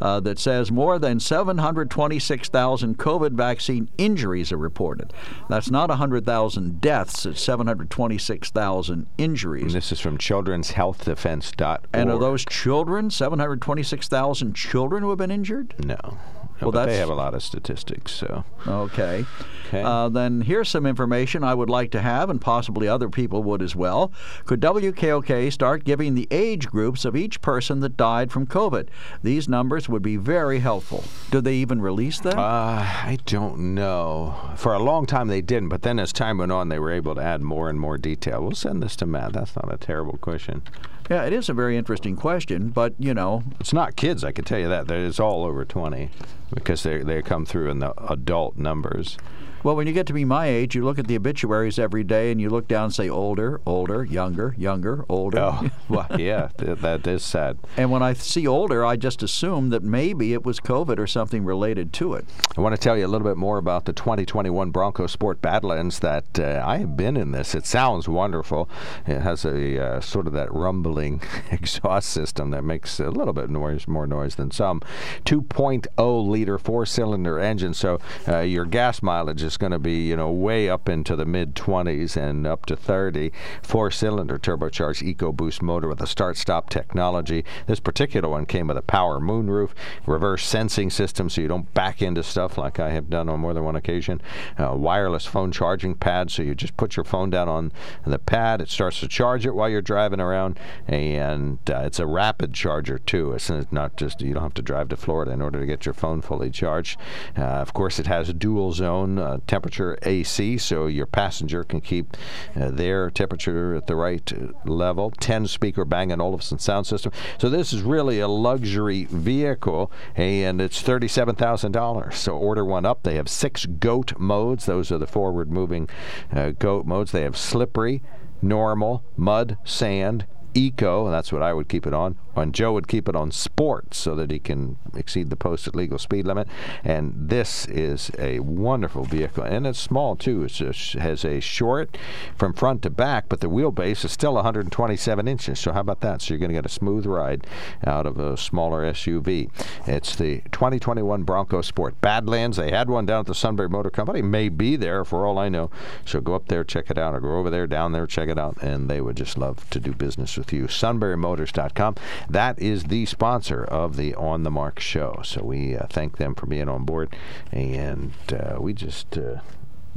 uh, that says more than 726,000 COVID vaccine injuries are reported. That's not 100,000 deaths, it's 726,000 injuries.
And this is from children's health children'shealthdefense.org.
And are those children, 726,000 children been injured?
No. Well, but they have a lot of statistics. So
okay, okay. Uh, then here's some information I would like to have, and possibly other people would as well. Could WKOK start giving the age groups of each person that died from COVID? These numbers would be very helpful. Do they even release them? Uh,
I don't know. For a long time they didn't, but then as time went on, they were able to add more and more detail. We'll send this to Matt. That's not a terrible question.
Yeah, it is a very interesting question, but you know,
it's not kids. I can tell you that. It's all over twenty because they they come through in the adult numbers.
Well, when you get to be my age, you look at the obituaries every day and you look down and say older, older, younger, younger, older.
Oh, well, yeah, th- that is sad.
And when I see older, I just assume that maybe it was COVID or something related to it.
I want to tell you a little bit more about the 2021 Bronco Sport Badlands that uh, I have been in this. It sounds wonderful. It has a uh, sort of that rumbling exhaust system that makes a little bit noise, more noise than some. 2.0 liter four cylinder engine, so uh, your gas mileage is going to be, you know, way up into the mid 20s and up to 30. Four cylinder turbocharged EcoBoost motor with a start stop technology. This particular one came with a power moonroof, reverse sensing system so you don't back into stuff like I have done on more than one occasion. Uh, wireless phone charging pad so you just put your phone down on the pad. It starts to charge it while you're driving around, and uh, it's a rapid charger too. It's not just you don't have to drive to Florida in order to get your phone fully charged. Uh, of course, it has dual zone uh, temperature AC, so your passenger can keep uh, their temperature at the right level. 10 speaker Bang & Olufsen sound system. So this is really a luxury vehicle, and it's $37,000. So order one up. They have six GOAT modes. Those are the forward moving uh, GOAT modes. They have slippery, normal, mud, sand, eco, and that's what I would keep it on, and Joe would keep it on sport so that he can exceed the posted legal speed limit. And this is a wonderful vehicle, and it's small too. It has a short from front to back, but the wheelbase is still 127 inches. So how about that? So you're going to get a smooth ride out of a smaller SUV. It's the 2021 Bronco Sport Badlands. They had one down at the Sunbury Motor Company. May be there for all I know. So go up there, check it out, or go over there, down there, check it out, and they would just love to do business with you. SunburyMotors.com. That is the sponsor of the On the Mark show. So we uh, thank them for being on board, and uh, we just uh,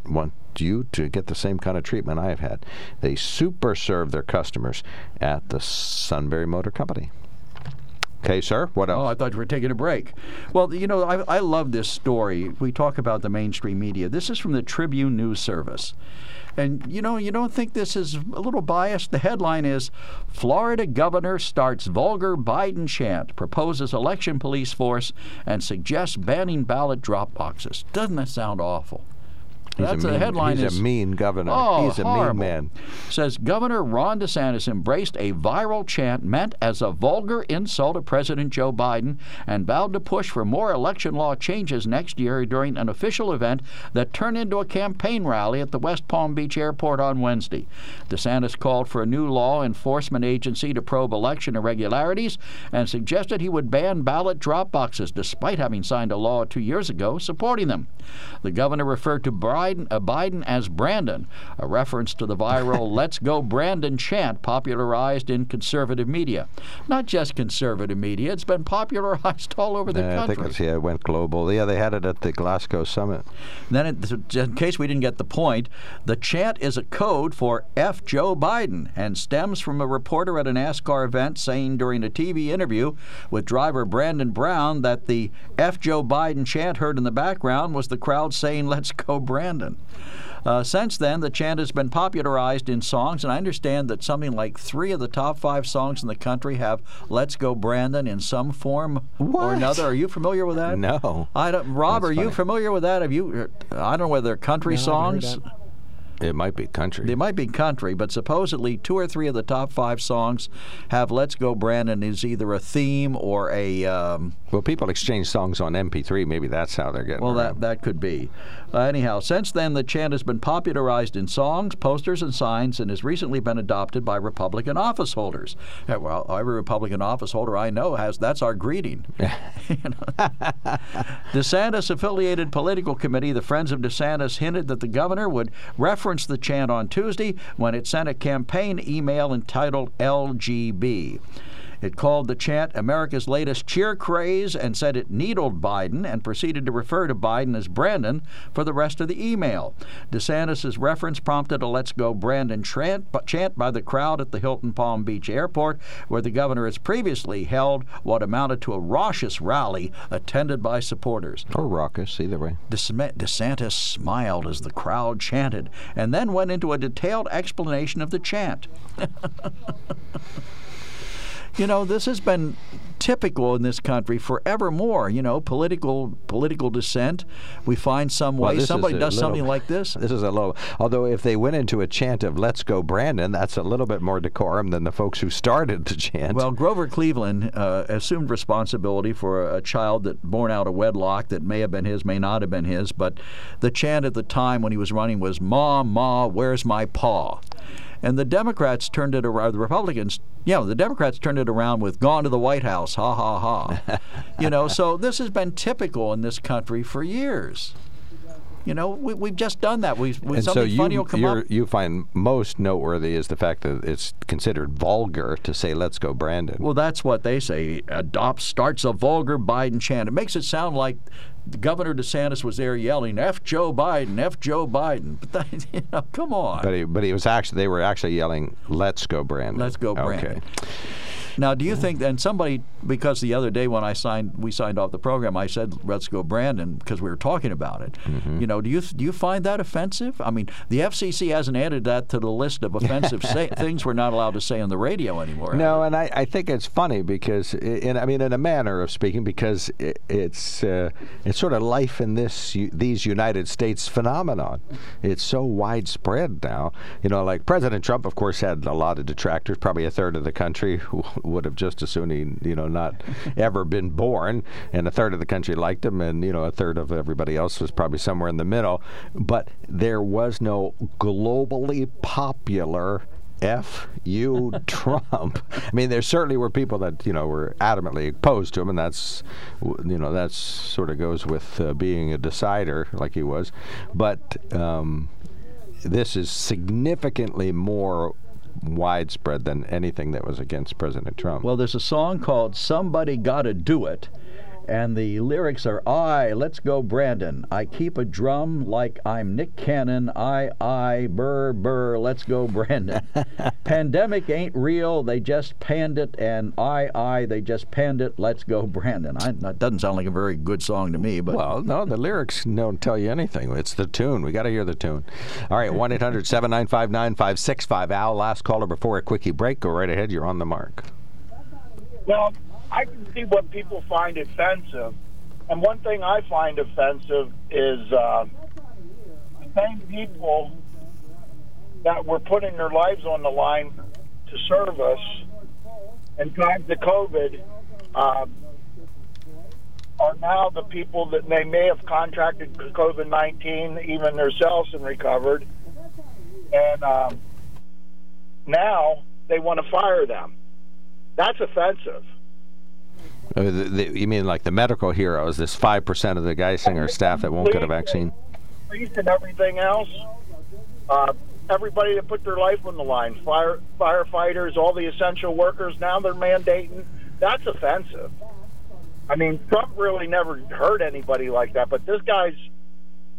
want you to get the same kind of treatment I've had. They super serve their customers at the Sunbury Motor Company. Okay, sir. What oh, else?
Oh, I thought you were taking a break. Well, you know, I, I love this story. We talk about the mainstream media. This is from the Tribune News Service. And you know, you don't think this is a little biased? The headline is Florida governor starts vulgar Biden chant, proposes election police force, and suggests banning ballot drop boxes. Doesn't that sound awful?
He's
That's
a mean,
the headline.
He's oh,
is,
a mean governor.
Oh,
he's a
horrible.
mean man.
Says Governor Ron DeSantis embraced a viral chant meant as a vulgar insult of President Joe Biden and vowed to push for more election law changes next year during an official event that turned into a campaign rally at the West Palm Beach Airport on Wednesday. DeSantis called for a new law enforcement agency to probe election irregularities and suggested he would ban ballot drop boxes, despite having signed a law two years ago supporting them. The governor referred to Biden, uh, Biden as Brandon, a reference to the viral Let's Go Brandon chant popularized in conservative media. Not just conservative media, it's been popularized all over the
I
country.
think it's, yeah, it went global. Yeah, they had it at the Glasgow summit.
Then, it, in case we didn't get the point, the chant is a code for F. Joe Biden and stems from a reporter at a NASCAR event saying during a TV interview with driver Brandon Brown that the F. Joe Biden chant heard in the background was the crowd saying, Let's go, Brandon. Uh, since then, the chant has been popularized in songs, and I understand that something like three of the top five songs in the country have "Let's Go Brandon" in some form or another. Are you familiar with that?
No.
I don't. Rob,
That's
are you familiar with that? Have you? I don't know whether they're country
No, I
songs.
That.
It might be country.
It might be country, but supposedly two or three of the top five songs have "Let's Go Brandon" is either a theme or a. Um,
well, people exchange songs on MP3. Maybe that's how they're getting. It.
Well, that
around.
that could be. Uh, anyhow, since then, the chant has been popularized in songs, posters, and signs, and has recently been adopted by Republican office holders. Yeah, well, every Republican office holder I know has that's our greeting. DeSantis affiliated political committee, the Friends of DeSantis, hinted that the governor would reference the chant on Tuesday when it sent a campaign email entitled LGB. It called the chant America's latest cheer craze and said it needled Biden and proceeded to refer to Biden as Brandon for the rest of the email. DeSantis' reference prompted a Let's Go Brandon chant, by the crowd at the Hilton Palm Beach Airport, where the governor has previously held what amounted to a raucous rally attended by supporters.
or raucous, either way.
DeSantis smiled as the crowd chanted and then went into a detailed explanation of the chant. you know, this has been typical in this country forevermore. You know, political political dissent. We find some way
Well,
somebody does
little,
something like this.
This is a little. Although if they went into a chant of "Let's go, Brandon," that's a little bit more decorum than the folks who started the chant.
Well, Grover Cleveland uh, assumed responsibility for a, a child that born out of wedlock that may have been his, may not have been his. But the chant at the time when he was running was "Ma, Ma, where's my paw?" And the Democrats turned it around. The Republicans, yeah, the Democrats turned it around with "Gone to the White House," ha ha ha. you know, so this has been typical in this country for years. You know, we, we've just done that. We, we
and so you,
funny will come
you're-
up.
you find most noteworthy is the fact that it's considered vulgar to say "Let's go, Brandon."
Well, that's what they say. Adopts starts a vulgar Biden chant. It makes it sound like Governor DeSantis was there yelling "F Joe Biden, F Joe Biden." But you know, come on.
But he, but he was actually they were actually yelling "Let's go, Brandon."
Let's go, Brandon.
Okay.
Now, do you think? And somebody, because the other day when I signed, we signed off the program, I said, "Let's go, Brandon," because we were talking about it.
Mm-hmm.
You know, do you do you find that offensive? I mean, the FCC hasn't added that to the list of offensive say, things we're not allowed to say on the radio anymore.
No, and I, I think it's funny because, i- in, I mean, in a manner of speaking, because it, it's uh, it's sort of life in this these United States phenomenon. It's so widespread now. You know, like President Trump, of course, had a lot of detractors. Probably a third of the country who would have just as soon he, you know, not ever been born, and a third of the country liked him, and you know, a third of everybody else was probably somewhere in the middle. But there was no globally popular F you Trump. I mean, there certainly were people that you know were adamantly opposed to him, and that's you know that's sort of goes with uh, being a decider like he was. But um, this is significantly more widespread than anything that was against President Trump.
Well, there's a song called Somebody Gotta Do It. And the lyrics are I, let's go, Brandon. I keep a drum like I'm Nick Cannon. I, I, burr, burr, let's go, Brandon. Pandemic ain't real, they just panned it. And I, I, they just panned it. Let's go, Brandon. I, that doesn't sound like a very good song to me, but.
Well, no, the lyrics don't tell you anything. It's the tune. We got to hear the tune. All right, 1 800 795 9565. Al, last caller before a quickie break. Go right ahead. You're on the mark.
Well, I can see what people find offensive, and one thing I find offensive is uh, the same people that were putting their lives on the line to serve us in times of COVID uh, are now the people that they may have contracted COVID 19, even themselves and recovered. And um, now they want to fire them. That's offensive.
The, the, you mean like the medical heroes, this 5% of the Geisinger staff that won't get a vaccine?
and everything else. Uh, everybody that put their life on the line, fire firefighters, all the essential workers. Now they're mandating. That's offensive. I mean, Trump really never hurt anybody like that, but this guy's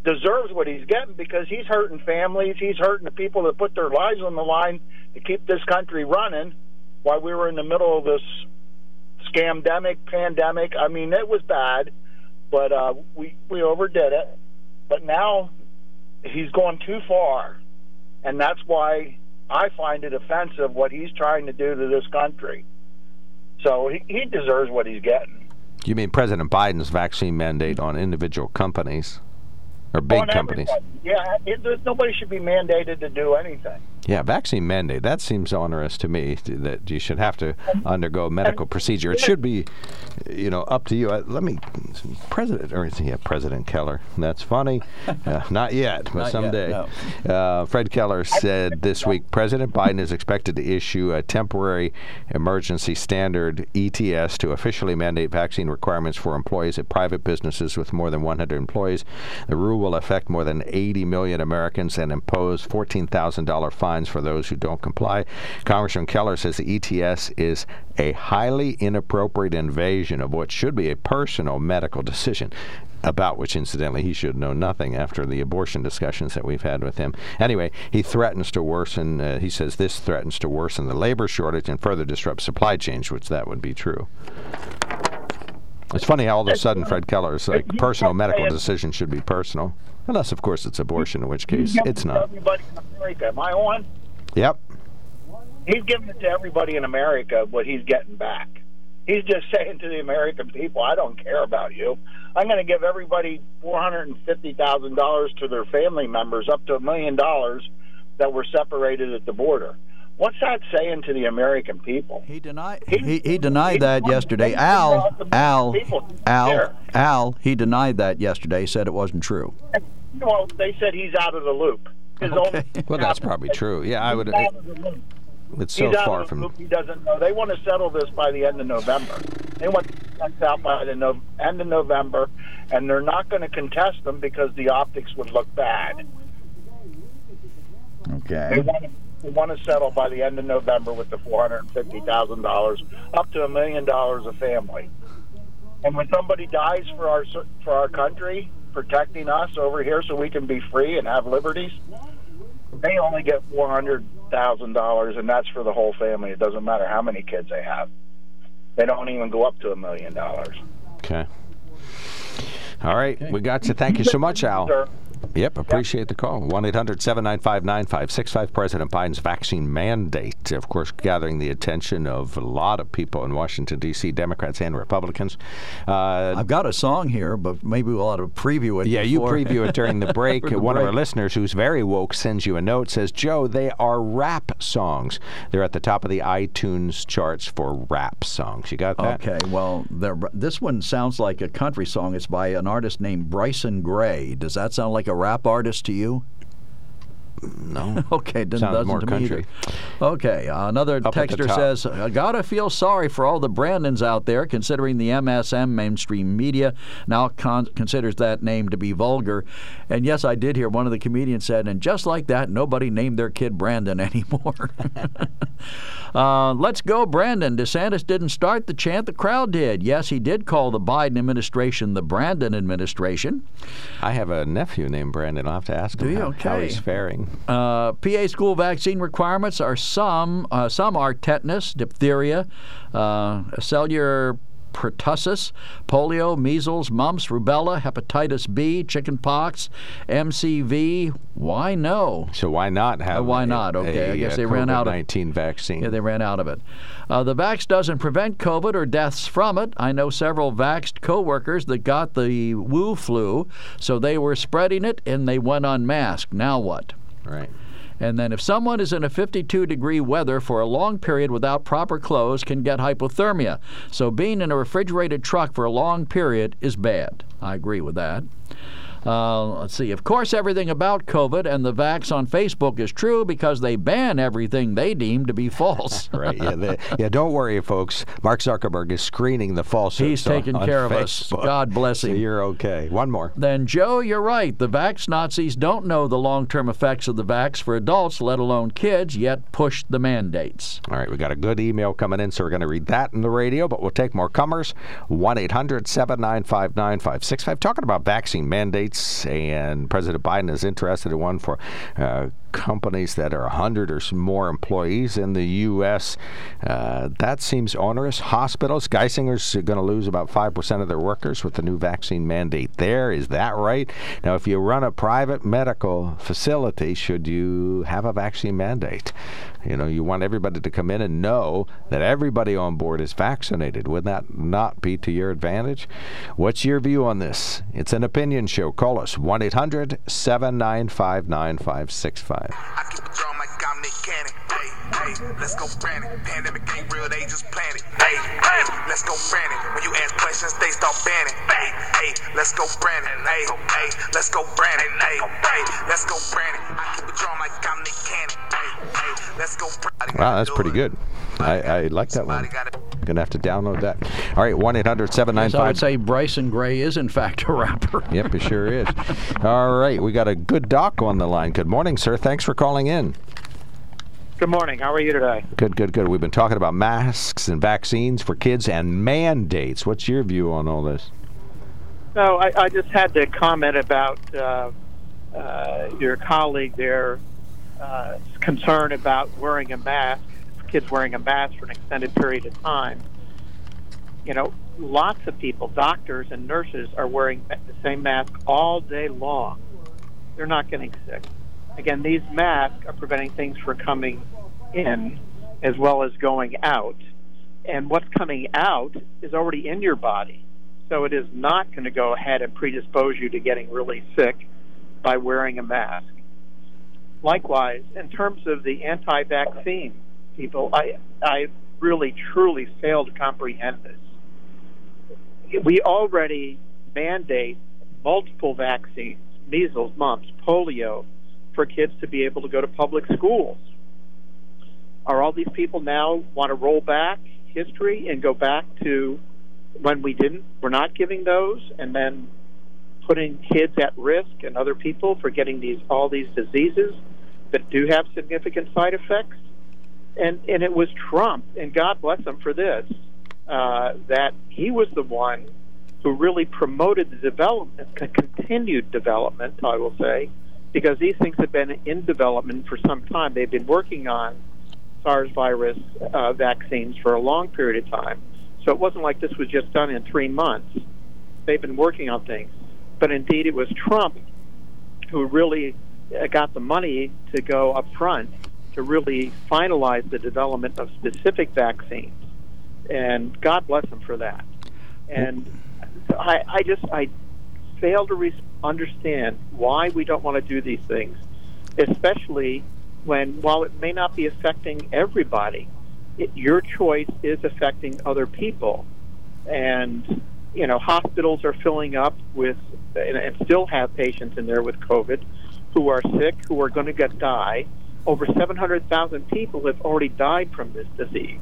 deserves what he's getting because he's hurting families. He's hurting the people that put their lives on the line to keep this country running while we were in the middle of this scamdemic pandemic. I mean, it was bad, but uh, we we overdid it. But now he's gone too far, and that's why I find it offensive what he's trying to do to this country. So he, he deserves what he's getting.
You mean President Biden's vaccine mandate on individual companies or big companies?
everybody. Yeah, it, nobody should be mandated to do anything.
Yeah, vaccine mandate. That seems onerous to me. That you should have to undergo medical procedure. It should be, you know, up to you. Uh, let me, President or yeah, President Keller. That's funny. Uh, not yet, but
Not yet,
someday.
no.
uh, Fred Keller said this week President Biden is expected to issue a temporary emergency standard ETS to officially mandate vaccine requirements for employees at private businesses with more than 100 employees. The rule will affect more than 80 million Americans and impose $14,000 fines for those who don't comply. Congressman Keller says the ETS is a highly inappropriate invasion of what should be a personal medical decision about which, incidentally, he should know nothing after the abortion discussions that we've had with him. Anyway, he threatens to worsen, uh, he says this threatens to worsen the labor shortage and further disrupt supply chains, which that would be true. It's funny how all of a sudden Fred Keller's like personal medical decision should be personal. Unless, of course, it's abortion, in which case it's not.
Everybody in America. Am I on?
Yep.
He's giving it to everybody in America what he's getting back. He's just saying to the American people, I don't care about you. I'm going to give everybody $450,000 to their family members, up to a million dollars that were separated at the border. What's that saying to the American people?
He denied. He, he denied that yesterday. Al, Al, Al, Al. He denied that yesterday. Said it wasn't true.
Well, they said he's out of the loop. His
okay. Well, that's probably true. Yeah, I would. It, uh, it's so
he's
far from.
Loop. He doesn't know. They want to settle this by the end of November. They want to out by the no, end of November, and they're not going to contest them because the optics would look bad.
Okay.
They want to we want to settle by the end of November with the four hundred and fifty thousand dollars, up to a million dollars a family. And when somebody dies for our for our country, protecting us over here, so we can be free and have liberties, they only get four hundred thousand dollars, and that's for the whole family. It doesn't matter how many kids they have. They don't even go up to a million dollars.
Okay. All right, okay. we got you. Thank you so much, Al.
Sir.
Yep, appreciate the call. 1 800 795 9565. President Biden's vaccine mandate, of course, gathering the attention of a lot of people in Washington, D.C., Democrats and Republicans.
Uh, I've got a song here, but maybe we'll have to preview it.
Yeah,
before.
you preview it during the break. the One break. of our listeners who's very woke sends you a note, says, Joe, they are rap songs. They're at the top of the iTunes charts for rap songs. You got that?
Okay, well, this one sounds like a country song. It's by an artist named Bryson Gray. Does that sound like a rap artist to you?
No.
okay, doesn't,
Sounds more country.
Okay, uh, another
Up
texter says, I gotta feel sorry for all the Brandons out there, considering the MSM mainstream media now con- considers that name to be vulgar. And yes, I did hear one of the comedians said, and just like that, nobody named their kid Brandon anymore. uh, let's go, Brandon. DeSantis didn't start the chant, the crowd did. Yes, he did call the Biden administration the Brandon administration.
I have a nephew named Brandon. I'll have to ask
him
how,
okay.
how he's faring.
Uh, PA school vaccine requirements are some uh, some are tetanus, diphtheria, uh, cellular pertussis, polio, measles, mumps, rubella, hepatitis B, chickenpox, MCV. Why no?
So why not have?
Uh, why not? Okay,
a,
I guess
a
they ran out of
19 vaccine.
Yeah, they ran out of it. Uh, the vax doesn't prevent COVID or deaths from it. I know several vaxxed coworkers that got the Wu flu, so they were spreading it and they went unmasked. Now what?
Right.
And then if someone is in a 52 degree weather for a long period without proper clothes can get hypothermia. So being in a refrigerated truck for a long period is bad. I agree with that. Uh, let's see. Of course, everything about COVID and the vax on Facebook is true because they ban everything they deem to be false.
right. Yeah. They, yeah. Don't worry, folks. Mark Zuckerberg is screening the falsehoods.
He's taking
on,
care
on
of
Facebook.
us. God bless him.
So you're okay. One more.
Then, Joe, you're right. The vax Nazis don't know the long-term effects of the vax for adults, let alone kids, yet push the mandates.
All right. We got a good email coming in, so we're going to read that in the radio, but we'll take more comers. One 800 795 9565 Talking about vaccine mandates and President Biden is interested in one for uh, companies that are 100 or more employees in the U.S. Uh, that seems onerous. Hospitals, Geisinger's going to lose about 5% of their workers with the new vaccine mandate there. Is that right? Now, if you run a private medical facility, should you have a vaccine mandate? You know, you want everybody to come in and know that everybody on board is vaccinated. Would that not be to your advantage? What's your view on this? It's an opinion show. Call us 1 800 795 9565. I Hey, hey, let's go Brandon. Pandemic ain't real, they just planted. Hey, hey, let's go Brandon. When you ask questions, they start banning. Hey, hey, let's go Brandon. Hey, hey, let's go Brandon. Hey, hey, let's go Brandon. I keep a drum like I'm Nick Cannon. Hey, hey, let's go Brandon. Wow, that's pretty good. I, I like that one. Gonna have to download that. All right, one eight hundred seven nine five.
I would say Bryson Gray is in fact a rapper.
yep, he sure is. All right, we got a good doc on the line. Good morning, sir. Thanks for calling in.
Good morning. How are you today?
Good, good, good. We've been talking about masks and vaccines for kids and mandates. What's your view on all this?
No, I, I just had to comment about uh, uh, your colleague there uh, concern about wearing a mask, kids wearing a mask for an extended period of time. You know, lots of people, doctors and nurses, are wearing the same mask all day long. They're not getting sick. Again, these masks are preventing things from coming in as well as going out. and what's coming out is already in your body. So it is not going to go ahead and predispose you to getting really sick by wearing a mask. Likewise, in terms of the anti-vaccine people, I I really truly fail to comprehend this. We already mandate multiple vaccines, measles, mumps, polio, for kids to be able to go to public schools. Are all these people now want to roll back history and go back to when we didn't, we're not giving those, and then putting kids at risk and other people for getting these all these diseases that do have significant side effects? And and it was Trump, and God bless him for this, uh, that he was the one who really promoted the development, continued development, I will say, because these things have been in development for some time. They've been working on SARS virus uh, vaccines for a long period of time. So it wasn't like this was just done in three months. They've been working on things. But indeed, it was Trump who really uh, got the money to go up front to really finalize the development of specific vaccines. And God bless him for that. And I, I just I fail to re- understand why we don't want to do these things, especially when while it may not be affecting everybody, it, your choice is affecting other people, and you know hospitals are filling up with and, and still have patients in there with COVID who are sick, who are going to get die. Over 700,000 people have already died from this disease,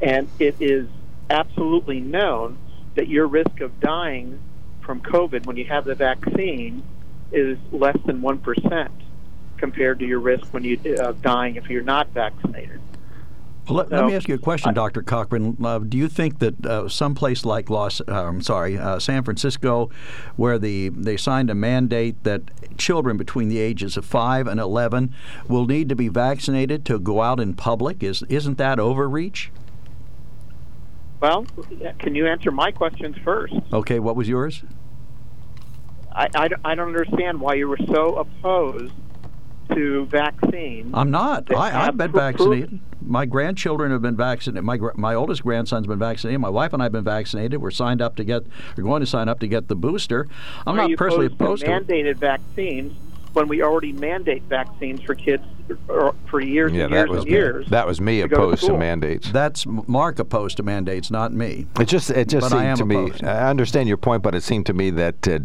and it is absolutely known that your risk of dying from COVID when you have the vaccine is less than 1% compared to your risk when you uh, dying if you're not vaccinated.
Well, let, so, let, me ask you a question, Dr. Cochran. Uh, do you think that uh, some place like Los, uh, I'm sorry, uh, San Francisco, where the they signed a mandate that children between the ages of five and 11 will need to be vaccinated to go out in public, is isn't that overreach?
Well, can you answer my questions first?
Okay, what was yours?
I, I, I don't understand why you were so opposed to vaccines.
I'm not. I, I've been vaccinated. My grandchildren have been vaccinated. My my oldest grandson's been vaccinated. My wife and I have been vaccinated. We're signed up to get. We're going to sign up to get the booster. I'm
Are
not personally opposed
to, to mandated vaccines when we already mandate vaccines for kids for years
yeah,
and years
was
and years.
That was me opposed
to,
to, mandates.
That's Mark opposed to mandates, not me.
It just it just
but
seemed to
opposed.
me. I understand your point, but it seemed to me that uh,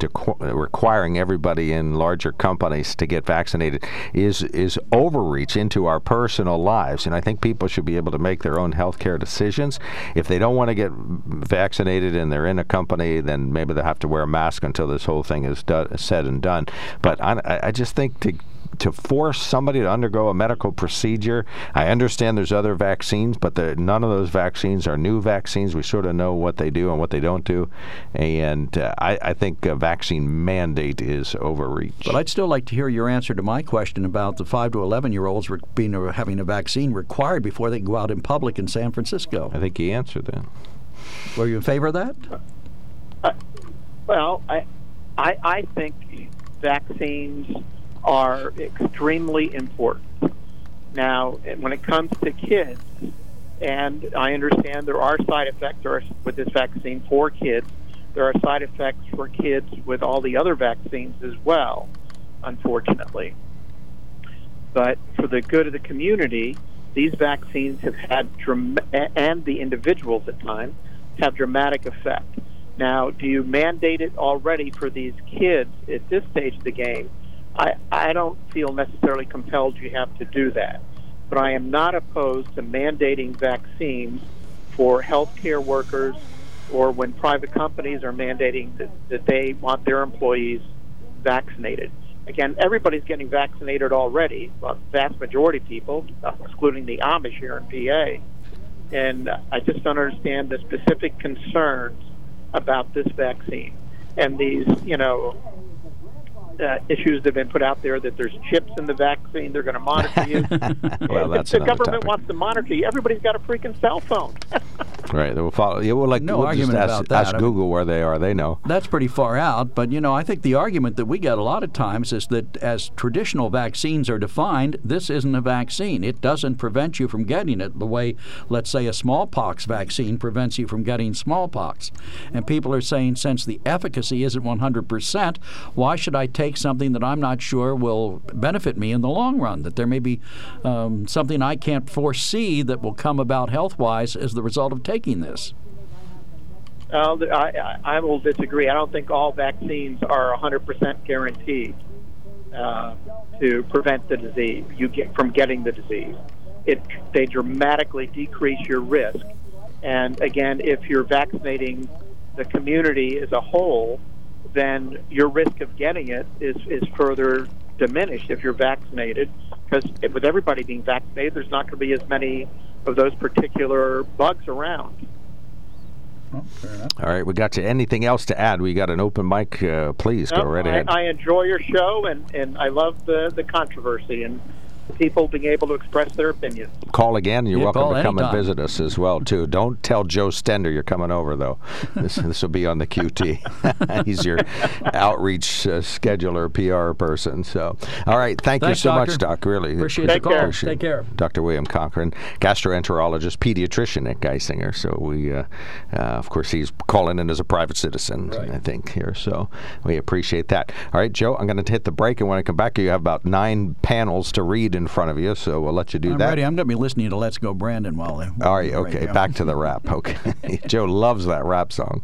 requiring everybody in larger companies to get vaccinated is is overreach into our personal lives, and I think people should be able to make their own health care decisions. If they don't want to get vaccinated and they're in a company, then maybe they have to wear a mask until this whole thing is do- said and done. But I, I just think to to force somebody to undergo a medical procedure. I understand there's other vaccines, but the, none of those vaccines are new vaccines. We sort of know what they do and what they don't do, and uh, I, I, think a vaccine mandate is overreach.
But I'd still like to hear your answer to my question about the five to eleven year olds being having a vaccine required before they can go out in public in San Francisco.
I think he answered that.
Were you in favor of that?
Uh, well, I, I, I think vaccines are extremely important. Now, when it comes to kids, and I understand there are side effects with this vaccine for kids, there are side effects for kids with all the other vaccines as well, unfortunately. But for the good of the community, these vaccines have had, and the individuals at times, have dramatic effect. Now, do you mandate it already for these kids at this stage of the game? I, I don't feel necessarily compelled you have to do that. But I am not opposed to mandating vaccines for healthcare workers or when private companies are mandating that, that they want their employees vaccinated. Again, everybody's getting vaccinated already, well, vast majority of people, excluding the Amish here in PA. And I just don't understand the specific concerns about this vaccine. And these, you know, uh, issues that have been put out there that there's chips in the vaccine, they're going to monitor you.
well, that's
if the government
topic.
wants to monitor you, everybody's got a freaking cell phone.
Right. They will follow. Yeah, well, like
No
we'll
argument
just ask,
about that.
ask Google where they are. They know.
That's pretty far out, but you know, I think the argument that we get a lot of times is that as traditional vaccines are defined, this isn't a vaccine. It doesn't prevent you from getting it the way, let's say, a smallpox vaccine prevents you from getting smallpox. And people are saying, since the efficacy isn't 100%, why should I take something that I'm not sure will benefit me in the long run? That there may be um, something I can't foresee that will come about health wise as the result of taking this.
Uh, I, I, I will disagree. I don't think all vaccines are 100% guaranteed uh, to prevent the disease. You get from getting the disease. It they dramatically decrease your risk. And again, if you're vaccinating the community as a whole, then your risk of getting it is is further diminished if you're vaccinated. Because with everybody being vaccinated, there's not going to be as many of those particular bugs around.
All right, we got you. Anything else to add? We got an open mic. Uh, please go right
I,
ahead.
I enjoy your show, and, and I love the, the controversy and people being able to express their opinions.
call again. You're
Yeah,
welcome
call
to come and visit us as well too. Don't tell Joe Stender you're coming over though. This this will be on the QT. He's your outreach uh, scheduler, PR person. So, all right. Thank
Thanks,
you so
Doctor.
much, Doc. Really
Appreciate the
Take
call.
care.
Appreciate
Take care.
Dr. William Cochran, gastroenterologist, pediatrician at Geisinger. So we, uh, uh, of course, he's calling in as a private citizen,
Right.
I think here. So we appreciate that. All right, Joe, I'm going to hit the break, and when I come back, you have about nine panels to read in front of you. So we'll let you do
I'm
that.
ready. I'm going to be listening to Let's Go Brandon while they.
All right,
while they
okay. Back to the rap. Okay. Joe loves that rap song.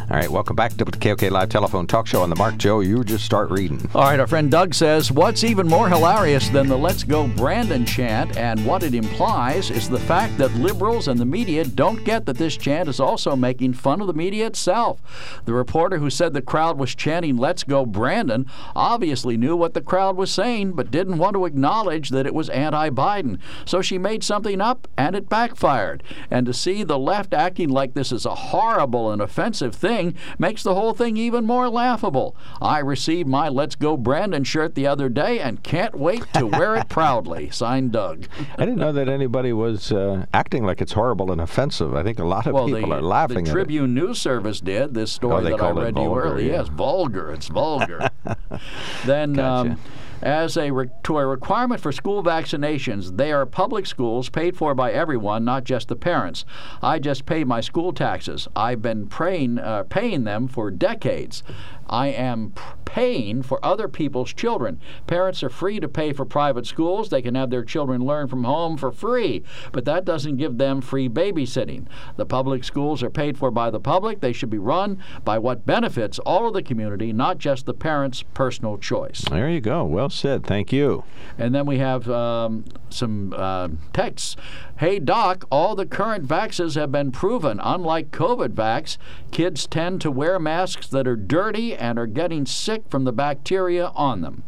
All right, welcome back to the KOK Live Telephone Talk Show on the Mark Joe. You just start reading.
All right, our friend Doug says, What's even more hilarious than the Let's Go Brandon chant and what it implies is the fact that liberals and the media don't get that this chant is also making fun of the media itself. The reporter who said the crowd was chanting Let's Go Brandon obviously knew what the crowd was saying, but didn't want to acknowledge that it was anti Biden. So she made something up and it backfired. And to see the left acting like this is a horrible and offensive thing makes the whole thing even more laughable. I received my Let's Go Brandon shirt the other day and can't wait to wear it proudly. Signed Doug.
I didn't know that anybody was uh, acting like it's horrible and offensive. I think a lot of
well,
people
the,
are laughing
the
at it.
Tribune News Service did this story
Oh,
that I read to you earlier.
yeah.
Yes, vulgar. It's vulgar. then,
Gotcha.
um, as a re- to a requirement for school vaccinations, they are public schools paid for by everyone, not just the parents. I just pay my school taxes. I've been praying, uh, paying them for decades. I am paying for other people's children. Parents are free to pay for private schools. They can have their children learn from home for free, but that doesn't give them free babysitting. The public schools are paid for by the public. They should be run by what benefits all of the community, not just the parents' personal choice.
There you go. Well said. Thank you.
And then we have um, some uh, texts. Hey, Doc, all the current vaxes have been proven. Unlike COVID vax, kids tend to wear masks that are dirty and are getting sick from the bacteria on them.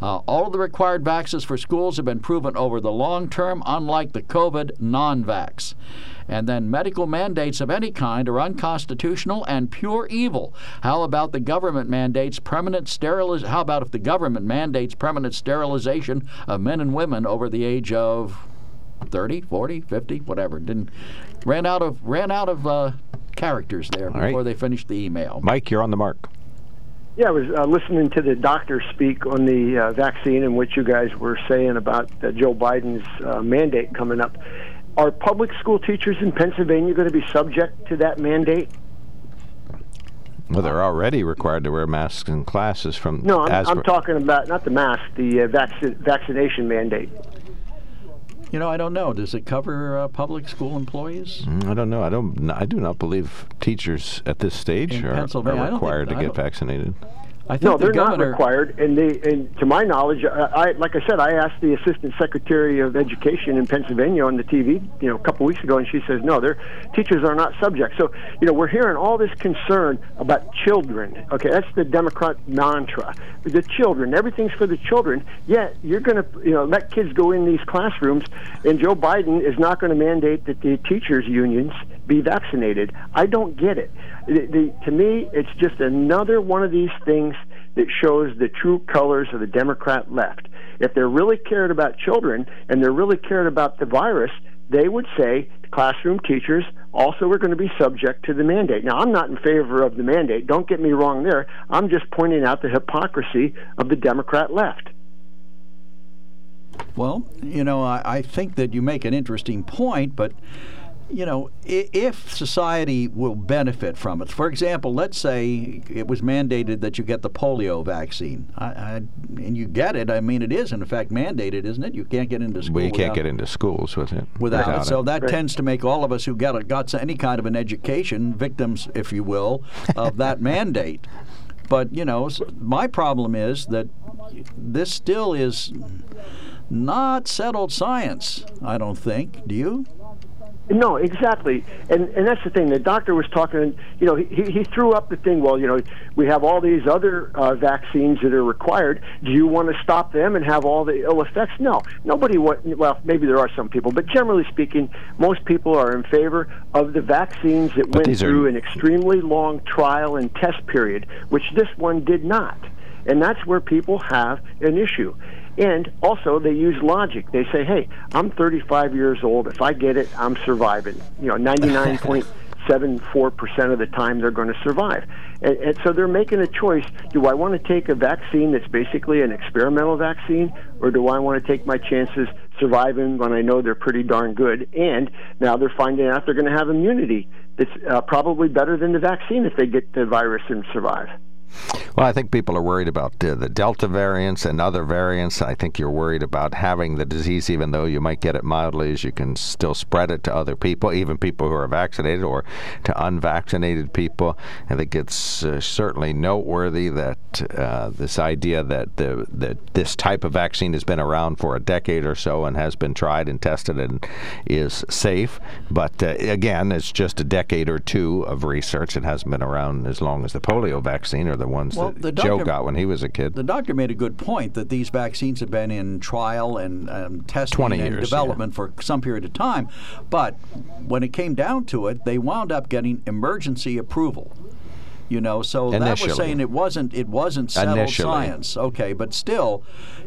Uh, all of the required vaxes for schools have been proven over the long term, unlike the COVID non vax. And then medical mandates of any kind are unconstitutional and pure evil. How about the government mandates permanent steriliz- How about if the government mandates permanent sterilization of men and women over the age of 30, 40, 50, whatever? Didn't ran out of ran out of uh, characters there
right.
before they finished the email.
Mike, you're on the mark.
Yeah, I was uh, listening to the doctor speak on the uh, vaccine and what you guys were saying about uh, Joe Biden's uh, mandate coming up. are public school teachers in Pennsylvania going to be subject to that mandate?
Well, they're already required to wear masks in classes from.
No, I'm, I'm talking about not the mask, the uh, vac- vaccination mandate.
You know, I don't know. Does it cover uh, public school employees?
Mm, I don't know. I don't. I do not believe teachers at this stage
In
are, are
don't think-
required to get vaccinated.
I think
No, they're
governor,
not required, and they, and to my knowledge, I, I like I said, I asked the assistant secretary of education in Pennsylvania on the TV, you know, a couple weeks ago, and she says no, their teachers are not subject. So, you know, we're hearing all this concern about children. Okay, that's the Democrat mantra. The children, everything's for the children. Yet you're going to, you know, let kids go in these classrooms, and Joe Biden is not going to mandate that the teachers unions be vaccinated. I don't get it. The, the, to me, it's just another one of these things that shows the true colors of the Democrat left. If they're really cared about children and they're really cared about the virus, they would say classroom teachers also are going to be subject to the mandate. Now, I'm not in favor of the mandate. Don't get me wrong there. I'm just pointing out the hypocrisy of the Democrat left.
Well, you know, I, I think that you make an interesting point, but you know, if society will benefit from it, for example, let's say it was mandated that you get the polio vaccine, I, I, and you get it. I mean, it is in fact mandated, isn't it? You can't get into school.
Well, you can't get into schools with it.
without, it. So that
Right.
tends to make all of us who got got any kind of an education victims, if you will, of that mandate. But you know, my problem is that this still is not settled science. I don't think. Do you?
No, exactly, and and that's the thing. The doctor was talking. You know, he he threw up the thing. Well, you know, we have all these other uh, vaccines that are required. Do you want to stop them and have all the ill effects? No, nobody. wa- Well, maybe there are some people, but generally speaking, most people are in favor of the vaccines that went
these are-
through an extremely long trial and test period, which this one did not. And that's where people have an issue. And also, they use logic. They say, hey, I'm 35 years old. If I get it, I'm surviving. You know, 99.74% of the time they're going to survive. And, and so they're making a choice. Do I want to take a vaccine that's basically an experimental vaccine, or do I want to take my chances surviving when I know they're pretty darn good? And now they're finding out they're going to have immunity that's uh, probably better than the vaccine if they get the virus and survive.
Well, I think people are worried about uh, the Delta variants and other variants. I think you're worried about having the disease, even though you might get it mildly, as you can still spread it to other people, even people who are vaccinated or to unvaccinated people. I think it's uh, certainly noteworthy that uh, this idea that the that this type of vaccine has been around for a decade or so and has been tried and tested and is safe. But uh, again, it's just a decade or two of research. It hasn't been around as long as the polio vaccine or the ones
Well,
that
the
Joe
doctor-
got when he was a kid.
The doctor made a good point that these vaccines have been in trial and um, testing
20
and
years,
development for some period of time. But when it came down to it, they wound up getting emergency approval. You know, so that was saying it wasn't it wasn't settled
Initially.
science. Okay, but still,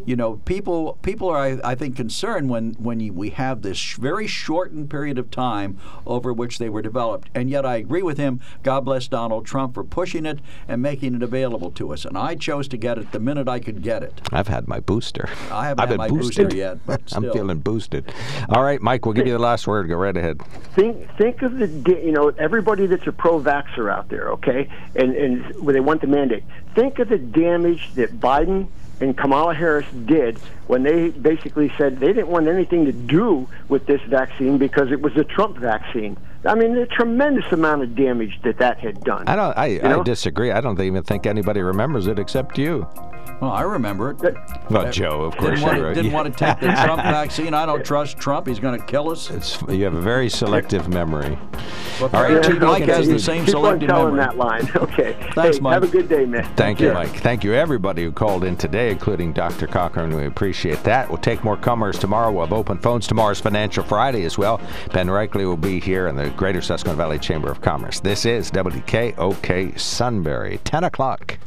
you know, people people are I, I think concerned when when you, we have this sh- very shortened period of time over which they were developed. And yet, I agree with him. God bless Donald Trump for pushing it and making it available to us. And I chose to get it the minute I could get it.
I've had my booster.
I haven't
I've
had
been
my
boosted.
booster yet, but
I'm feeling boosted. All right, Mike, we'll give you the last word. Go right ahead.
think think of the you know everybody that's a pro-vaxxer out there, okay, and and when they want the mandate. Think of the damage that Biden and Kamala Harris did when they basically said they didn't want anything to do with this vaccine because it was a Trump vaccine. I mean, a tremendous amount of damage that that had done.
I don't. I,
You know?
I disagree. I don't even think anybody remembers it except you.
Well, I remember it.
Well, Joe, of course.
Didn't want, to,
right.
didn't want to take the Trump vaccine. I don't trust Trump. He's going to kill us.
It's, you have a very selective memory.
But
All right,
Mike
Mike
has the same
Keep on
selective
telling
memory.
that line. Okay.
Thanks,
hey,
Mike.
Have a good day, man.
Thank you,
care.
Mike. Thank you, everybody who called in today, including Dr. Cochran. We appreciate that. We'll take more comers tomorrow. We'll have open phones. Tomorrow's Financial Friday as well. Ben Reichley will be here in the Greater Susquehanna Valley Chamber of Commerce. This is WKOK Sunbury, 10 o'clock.